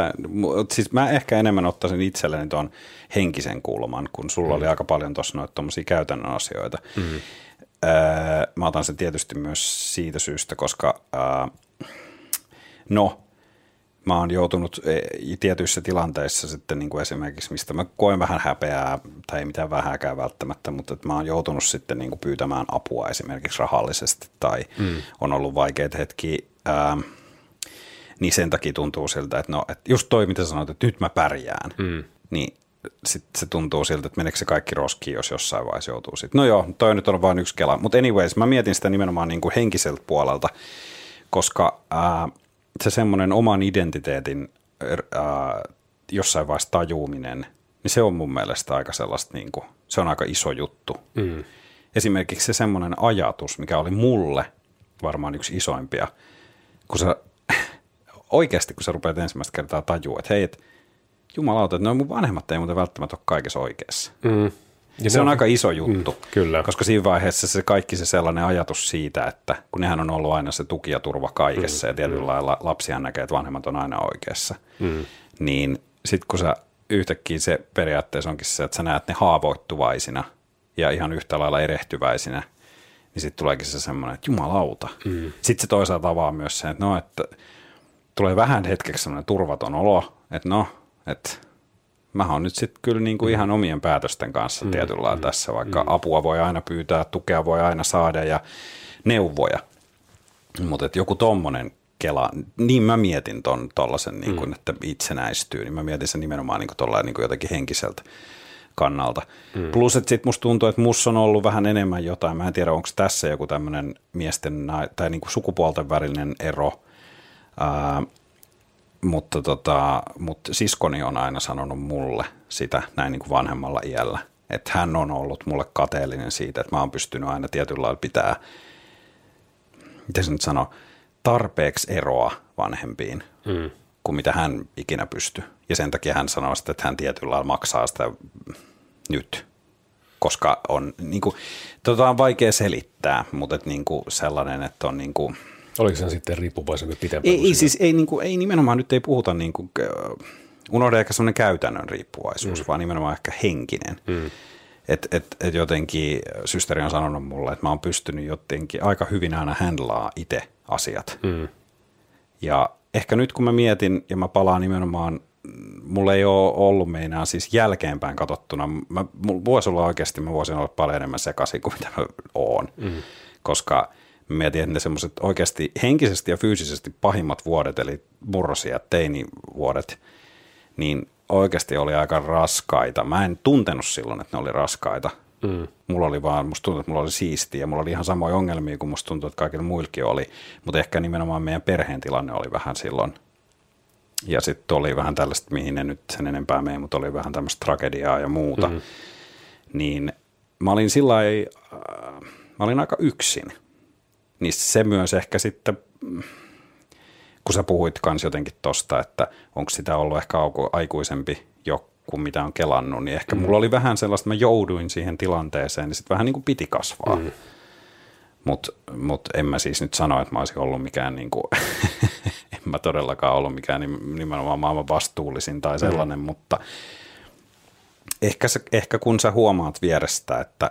siis mä ehkä enemmän ottaisin itselleni tuon henkisen kulman, kun sulla mm. oli aika paljon tuossa noita käytännön asioita. Mm. Öö, mä otan sen tietysti myös siitä syystä, koska öö, no, mä oon joutunut e, tietyissä tilanteissa sitten niin kuin esimerkiksi, mistä mä koen vähän häpeää, tai ei mitään vähääkään välttämättä, mutta että mä oon joutunut sitten niin kuin pyytämään apua esimerkiksi rahallisesti, tai mm. on ollut vaikeita hetkiä, ää, niin sen takia tuntuu siltä, että no, että just toi, mitä sanoit, että nyt mä pärjään, mm. niin sitten se tuntuu siltä, että meneekö se kaikki roskiin, jos jossain vaiheessa joutuu sitten. No joo, toi nyt on vain yksi kela. Mutta anyways, mä mietin sitä nimenomaan niin kuin henkiseltä puolelta, koska ää, se semmoinen oman identiteetin ää, jossain vaiheessa tajuuminen, niin se on mun mielestä aika sellaista, niin kuin, se on aika iso juttu. Mm. Esimerkiksi se semmoinen ajatus, mikä oli mulle varmaan yksi isoimpia, kun sä oikeasti, kun sä rupeat ensimmäistä kertaa tajua, että hei, että jumalauta, että no mun vanhemmat ei muuten välttämättä ole kaikessa oikeassa. Mm. Ja se on, on aika iso juttu, mm, kyllä. koska siinä vaiheessa se kaikki se sellainen ajatus siitä, että kun nehän on ollut aina se tuki ja turva kaikessa mm, ja tietyllä mm. lailla lapsia näkee, että vanhemmat on aina oikeassa, mm. niin sitten kun sä yhtäkkiä se periaatteessa onkin se, että sä näet ne haavoittuvaisina ja ihan yhtä lailla erehtyväisinä, niin sitten tuleekin se semmoinen, että jumalauta. Mm. Sitten se toisaalta avaa myös sen, että no, että tulee vähän hetkeksi semmoinen turvaton olo, että no, että mä oon nyt sitten kyllä niin kuin mm. ihan omien päätösten kanssa mm. tietyllä mm. tässä, vaikka mm. apua voi aina pyytää, tukea voi aina saada ja neuvoja. Mutta joku tommonen kela, niin mä mietin ton tollasen, niin kuin, mm. että itsenäistyy, niin mä mietin sen nimenomaan niin kuin niin kuin jotenkin henkiseltä kannalta. Mm. Plus, että sitten musta tuntuu, että musta on ollut vähän enemmän jotain, mä en tiedä, onko tässä joku tämmöinen miesten tai niin kuin sukupuolten välinen ero, Ää, mutta, tota, mutta siskoni on aina sanonut mulle sitä näin niin kuin vanhemmalla iällä, että hän on ollut mulle kateellinen siitä, että mä oon pystynyt aina tietyllä lailla pitää, miten se nyt sanoo, tarpeeksi eroa vanhempiin mm. kuin mitä hän ikinä pystyy. Ja sen takia hän sanoo sitä, että hän tietyllä lailla maksaa sitä nyt, koska on, niin kuin, tota on vaikea selittää, mutta että niin kuin sellainen, että on niin kuin, Oliko se sitten riippuvaisempi pitempään? Ei, ei siis ei, niin kuin, ei nimenomaan, nyt ei puhuta niin kuin, unohda ehkä semmoinen käytännön riippuvaisuus, mm. vaan nimenomaan ehkä henkinen. Mm. Et, et, et jotenkin systeri on sanonut mulle, että mä oon pystynyt jotenkin aika hyvin aina handlaa itse asiat. Mm. Ja ehkä nyt kun mä mietin ja mä palaan nimenomaan, mulla ei ole ollut meinaa siis jälkeenpäin katsottuna, mä, mulla voisi olla oikeasti, mä voisin olla paljon enemmän sekaisin kuin mitä mä oon, mm. koska mietin, että ne semmoiset oikeasti henkisesti ja fyysisesti pahimmat vuodet, eli murrosia teinivuodet, niin oikeasti oli aika raskaita. Mä en tuntenut silloin, että ne oli raskaita. Mm. Mulla oli vaan, musta tuntui, että mulla oli siistiä ja mulla oli ihan samoja ongelmia kuin musta tuntui, että kaikilla muillakin oli. Mutta ehkä nimenomaan meidän perheen tilanne oli vähän silloin. Ja sitten oli vähän tällaista, mihin en nyt sen enempää mene, mutta oli vähän tämmöistä tragediaa ja muuta. Mm. Niin mä olin sillä äh, mä olin aika yksin. Niin se myös ehkä sitten kun sä puhuit kans jotenkin tosta, että onko sitä ollut ehkä aikuisempi jo kuin mitä on kelannut, niin ehkä mm. mulla oli vähän sellaista, että mä jouduin siihen tilanteeseen, niin sitten vähän niin kuin piti kasvaa. Mm. Mutta mut en mä siis nyt sano, että mä olisin ollut mikään, niin kuin, en mä todellakaan ollut mikään nimenomaan maailman vastuullisin tai sellainen, mm. mutta ehkä, se, ehkä kun sä huomaat vierestä, että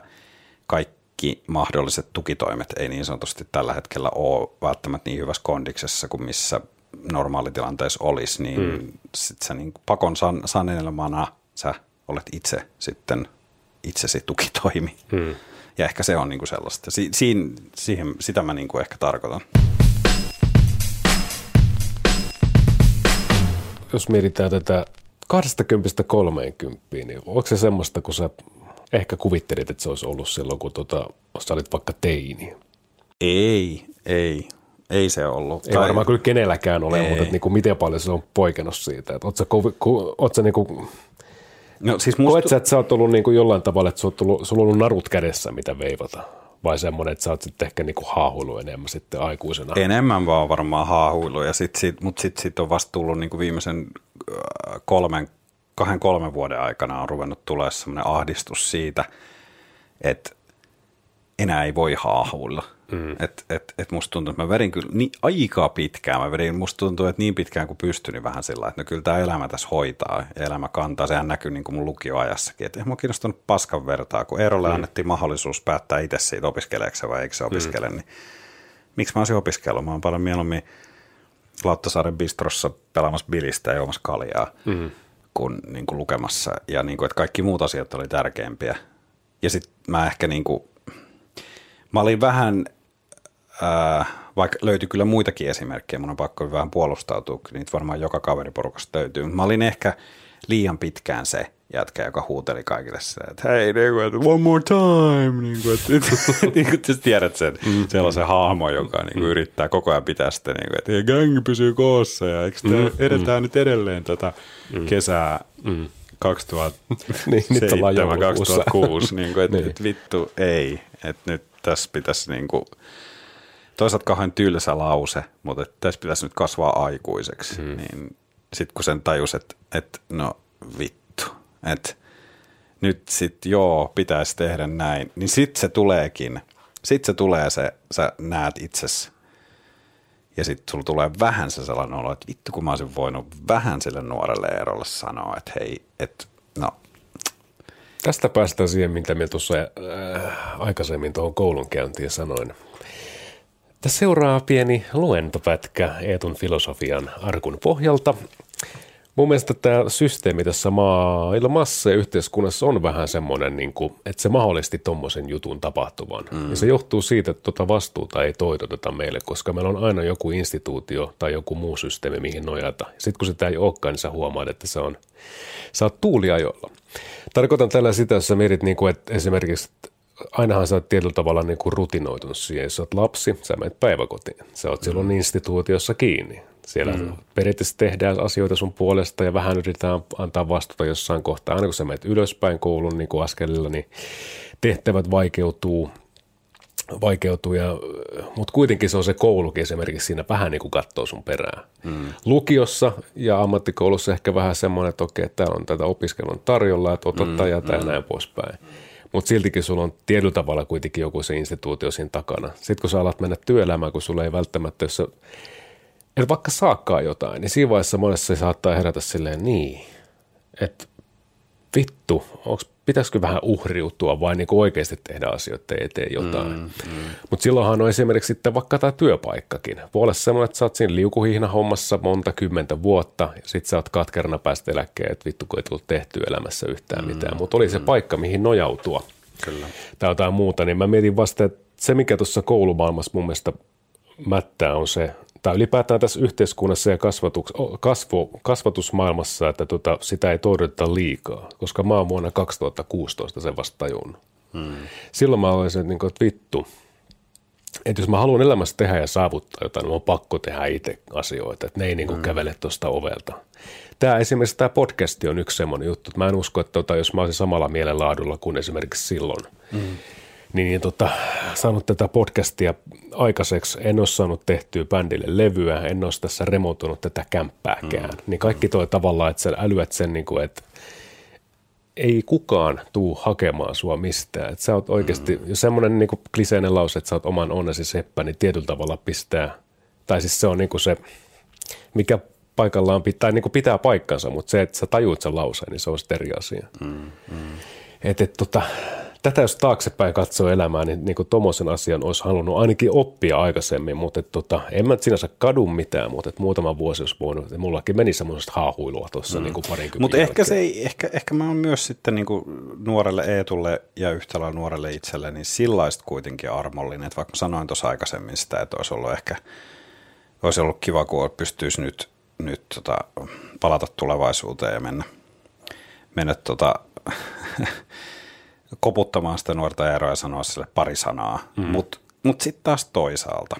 kaikki mahdolliset tukitoimet ei niin sanotusti tällä hetkellä ole välttämättä niin hyvässä kondiksessa kuin missä normaalitilanteessa olisi, niin mm. sit sä niin pakon san, sanelemana sä olet itse sitten itsesi tukitoimi. Mm. Ja ehkä se on niin kuin sellaista. Si, siin, siihen, sitä mä niin kuin ehkä tarkoitan. Jos mietitään tätä 20-30, niin onko se semmoista, kun sä ehkä kuvittelit, että se olisi ollut silloin, kun tota, sä olit vaikka teini? Ei, ei. Ei se ollut. Ei tai... varmaan kyllä kenelläkään ole, ei. mutta että niin kuin miten paljon se on poikennut siitä. Että oot sä, ku, ku, oot sä niin kuin, no, siis musta... Koet sä, että sä oot ollut niin kuin jollain tavalla, että oot tullut, sulla on ollut narut kädessä, mitä veivata? Vai semmoinen, että sä oot sitten ehkä niin kuin haahuilu enemmän sitten aikuisena? Enemmän vaan varmaan haahuilu, ja sit, sit, mutta sitten sit on vasta tullut niin kuin viimeisen äh, kolmen, kahden kolmen vuoden aikana on ruvennut tulee semmoinen ahdistus siitä, että enää ei voi haahuilla Mm. Et, et, et musta tuntuu, että mä vedin kyllä niin aika pitkään, mä vedin, musta tuntuu, että niin pitkään kuin pystyn, niin vähän sillä että no kyllä tämä elämä tässä hoitaa ja elämä kantaa. Sehän näkyy niin kuin mun lukioajassakin, että ei mua kiinnostanut paskan vertaa, kun Eerolle mm. annettiin mahdollisuus päättää itse siitä opiskeleeksi vai eikö se opiskele, mm. niin miksi mä olisin opiskellut? Mä oon paljon mieluummin Lauttasaaren bistrossa pelaamassa bilistä ja juomassa kaljaa mm. Kuin, niin kuin lukemassa ja niin kuin, että kaikki muut asiat oli tärkeämpiä. Ja sitten mä ehkä niin kuin, mä olin vähän Äh, vaikka löytyi kyllä muitakin esimerkkejä, mun on pakko vähän puolustautua, niitä varmaan joka kaveriporukasta löytyy, mutta mä olin ehkä liian pitkään se jätkä, joka huuteli kaikille se, että hei, niin one more time, niin kuin, että, niin kuin, että tiedät sen mm. sellaisen hahmon, joka niin kuin, mm. yrittää koko ajan pitää sitä, niin kuin, että gang pysyy koossa ja eikö mm. edetään mm. nyt edelleen tätä mm. kesää mm. 2007, 2006, niin kuin, että, niin. että vittu ei, että nyt tässä pitäisi niin kuin, toisaalta kauhean tylsä lause, mutta että tässä pitäisi nyt kasvaa aikuiseksi. Hmm. Niin sitten kun sen tajus, että, että no vittu, että nyt sitten joo, pitäisi tehdä näin, niin sitten se tuleekin. Sitten se tulee se, sä näet itsesi ja sitten sulla tulee vähän se sellainen olo, että vittu kun mä olisin voinut vähän sille nuorelle erolle sanoa, että hei, että no. Tästä päästään siihen, mitä me tuossa äh, aikaisemmin tuohon koulunkäyntiin sanoin. Tässä seuraa pieni luentopätkä Eetun filosofian arkun pohjalta. Mun mielestä tämä systeemi tässä maailmassa ja yhteiskunnassa on vähän semmoinen, niin kuin, että se mahdollisti tuommoisen jutun tapahtuvan. Mm. Ja se johtuu siitä, että tuota vastuuta ei toitoteta meille, koska meillä on aina joku instituutio tai joku muu systeemi, mihin nojata. Sitten kun sitä ei olekaan, niin sä huomaat, että se on, sä oot tuuliajoilla. Tarkoitan tällä sitä, jos sä mietit, niin kuin, että esimerkiksi ainahan sä oot tietyllä tavalla niin kuin rutinoitunut siihen. Jos sä oot lapsi, sä menet päiväkotiin. Sä oot mm. silloin instituutiossa kiinni. Siellä mm. periaatteessa tehdään asioita sun puolesta ja vähän yritetään antaa vastuuta jossain kohtaa. Aina kun sä menet ylöspäin koulun niin askelilla, niin tehtävät vaikeutuu, vaikeutuu ja, mutta kuitenkin se on se koulukin esimerkiksi siinä vähän niin kuin katsoo sun perään. Mm. Lukiossa ja ammattikoulussa ehkä vähän semmoinen, että okei, täällä on tätä opiskelun tarjolla, että otat mm. ja mm. näin poispäin. Mutta siltikin sulla on tietyllä tavalla kuitenkin joku se instituutio siinä takana. Sitten kun sä alat mennä työelämään, kun sulla ei välttämättä, jos sä et vaikka saakkaa jotain, niin siinä vaiheessa monessa se saattaa herätä silleen niin, että vittu, onks, pitäisikö vähän uhriutua vai niin oikeasti tehdä asioita eteen jotain. Mm, mm. Mutta silloinhan on esimerkiksi sitten vaikka tämä työpaikkakin. Voi olla semmoinen, että sä oot siinä liukuhihna hommassa monta kymmentä vuotta ja sitten sä oot katkerana päästä eläkkeen, että vittu kun ei tullut tehty elämässä yhtään mm, mitään. Mutta oli se mm. paikka, mihin nojautua. Kyllä. Tai jotain muuta, niin mä mietin vasta, että se mikä tuossa koulumaailmassa mun mielestä mättää on se, tai ylipäätään tässä yhteiskunnassa ja kasvatus, kasvo, kasvatusmaailmassa, että tota, sitä ei toideta liikaa, koska mä oon vuonna 2016 sen vasta tajunnut. Hmm. Silloin mä olisin, että, niin kuin, että vittu, että jos mä haluan elämässä tehdä ja saavuttaa jotain, niin on pakko tehdä itse asioita, että ne ei niin kuin hmm. kävele tuosta ovelta. Tämä esimerkiksi tämä podcasti on yksi semmoinen juttu, että mä en usko, että tota, jos mä olisin samalla mielenlaadulla kuin esimerkiksi silloin, hmm niin, niin tota, saanut tätä podcastia aikaiseksi. En ole saanut tehtyä bändille levyä, en ole tässä remontoinut tätä kämppääkään. Mm. Niin kaikki toi tavallaan, että sä älyät sen, niin kuin, että ei kukaan tuu hakemaan sua mistään. Että sä oot oikeasti, mm. jos semmoinen niin kliseinen lause, että sä oot oman onnesi seppä, niin tietyllä tavalla pistää, tai siis se on niin kuin se, mikä paikallaan pitää, niin kuin pitää paikkansa, mutta se, että sä tajuut sen lauseen, niin se on sitten eri asia. Mm. Mm. Et, et, tota, tätä jos taaksepäin katsoo elämää, niin, niin tuommoisen asian olisi halunnut ainakin oppia aikaisemmin, mutta et, tota, en mä sinänsä kadu mitään, mutta et muutama vuosi olisi voinut, että mullakin meni semmoisesta haahuilua tuossa mm. niin parinkymmenen Mutta ehkä, se ei, ehkä, ehkä mä oon myös sitten niin kuin nuorelle Eetulle ja yhtä lailla nuorelle itselle, niin sillaista kuitenkin armollinen, että vaikka sanoin tuossa aikaisemmin sitä, että olisi ollut ehkä, olisi ollut kiva, kun pystyisi nyt, nyt tota, palata tulevaisuuteen ja mennä, mennä tota, koputtamaan sitä nuorta eroa ja sanoa sille pari sanaa. Mm. Mutta mut sitten taas toisaalta,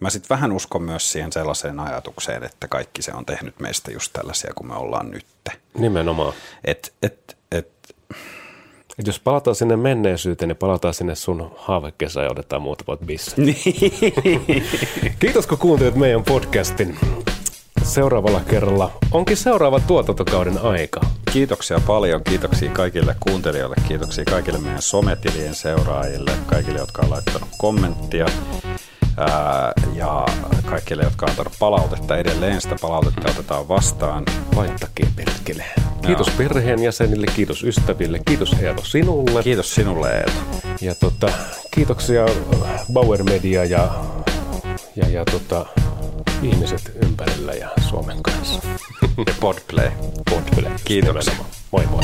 mä sitten vähän uskon myös siihen sellaiseen ajatukseen, että kaikki se on tehnyt meistä just tällaisia kuin me ollaan nytte. Nimenomaan. Et, et, et, et jos palataan sinne menneisyyteen, niin palataan sinne sun haavekesään ja otetaan muutamat bisse. Kiitos kun kuuntelit meidän podcastin seuraavalla kerralla onkin seuraava tuotantokauden aika. Kiitoksia paljon, kiitoksia kaikille kuuntelijoille, kiitoksia kaikille meidän sometilien seuraajille, kaikille, jotka on laittanut kommenttia ää, ja kaikille, jotka on antanut palautetta edelleen. Sitä palautetta otetaan vastaan. Laittakin perkele. Kiitos no. perheenjäsenille, kiitos ystäville, kiitos Eero sinulle. Kiitos sinulle Eero. Ja tota, kiitoksia Bauer Media ja, ja, ja tota, ihmiset ympärillä ja Suomen kanssa. Ja Podplay. Podplay. Kiitoksia. Moi moi.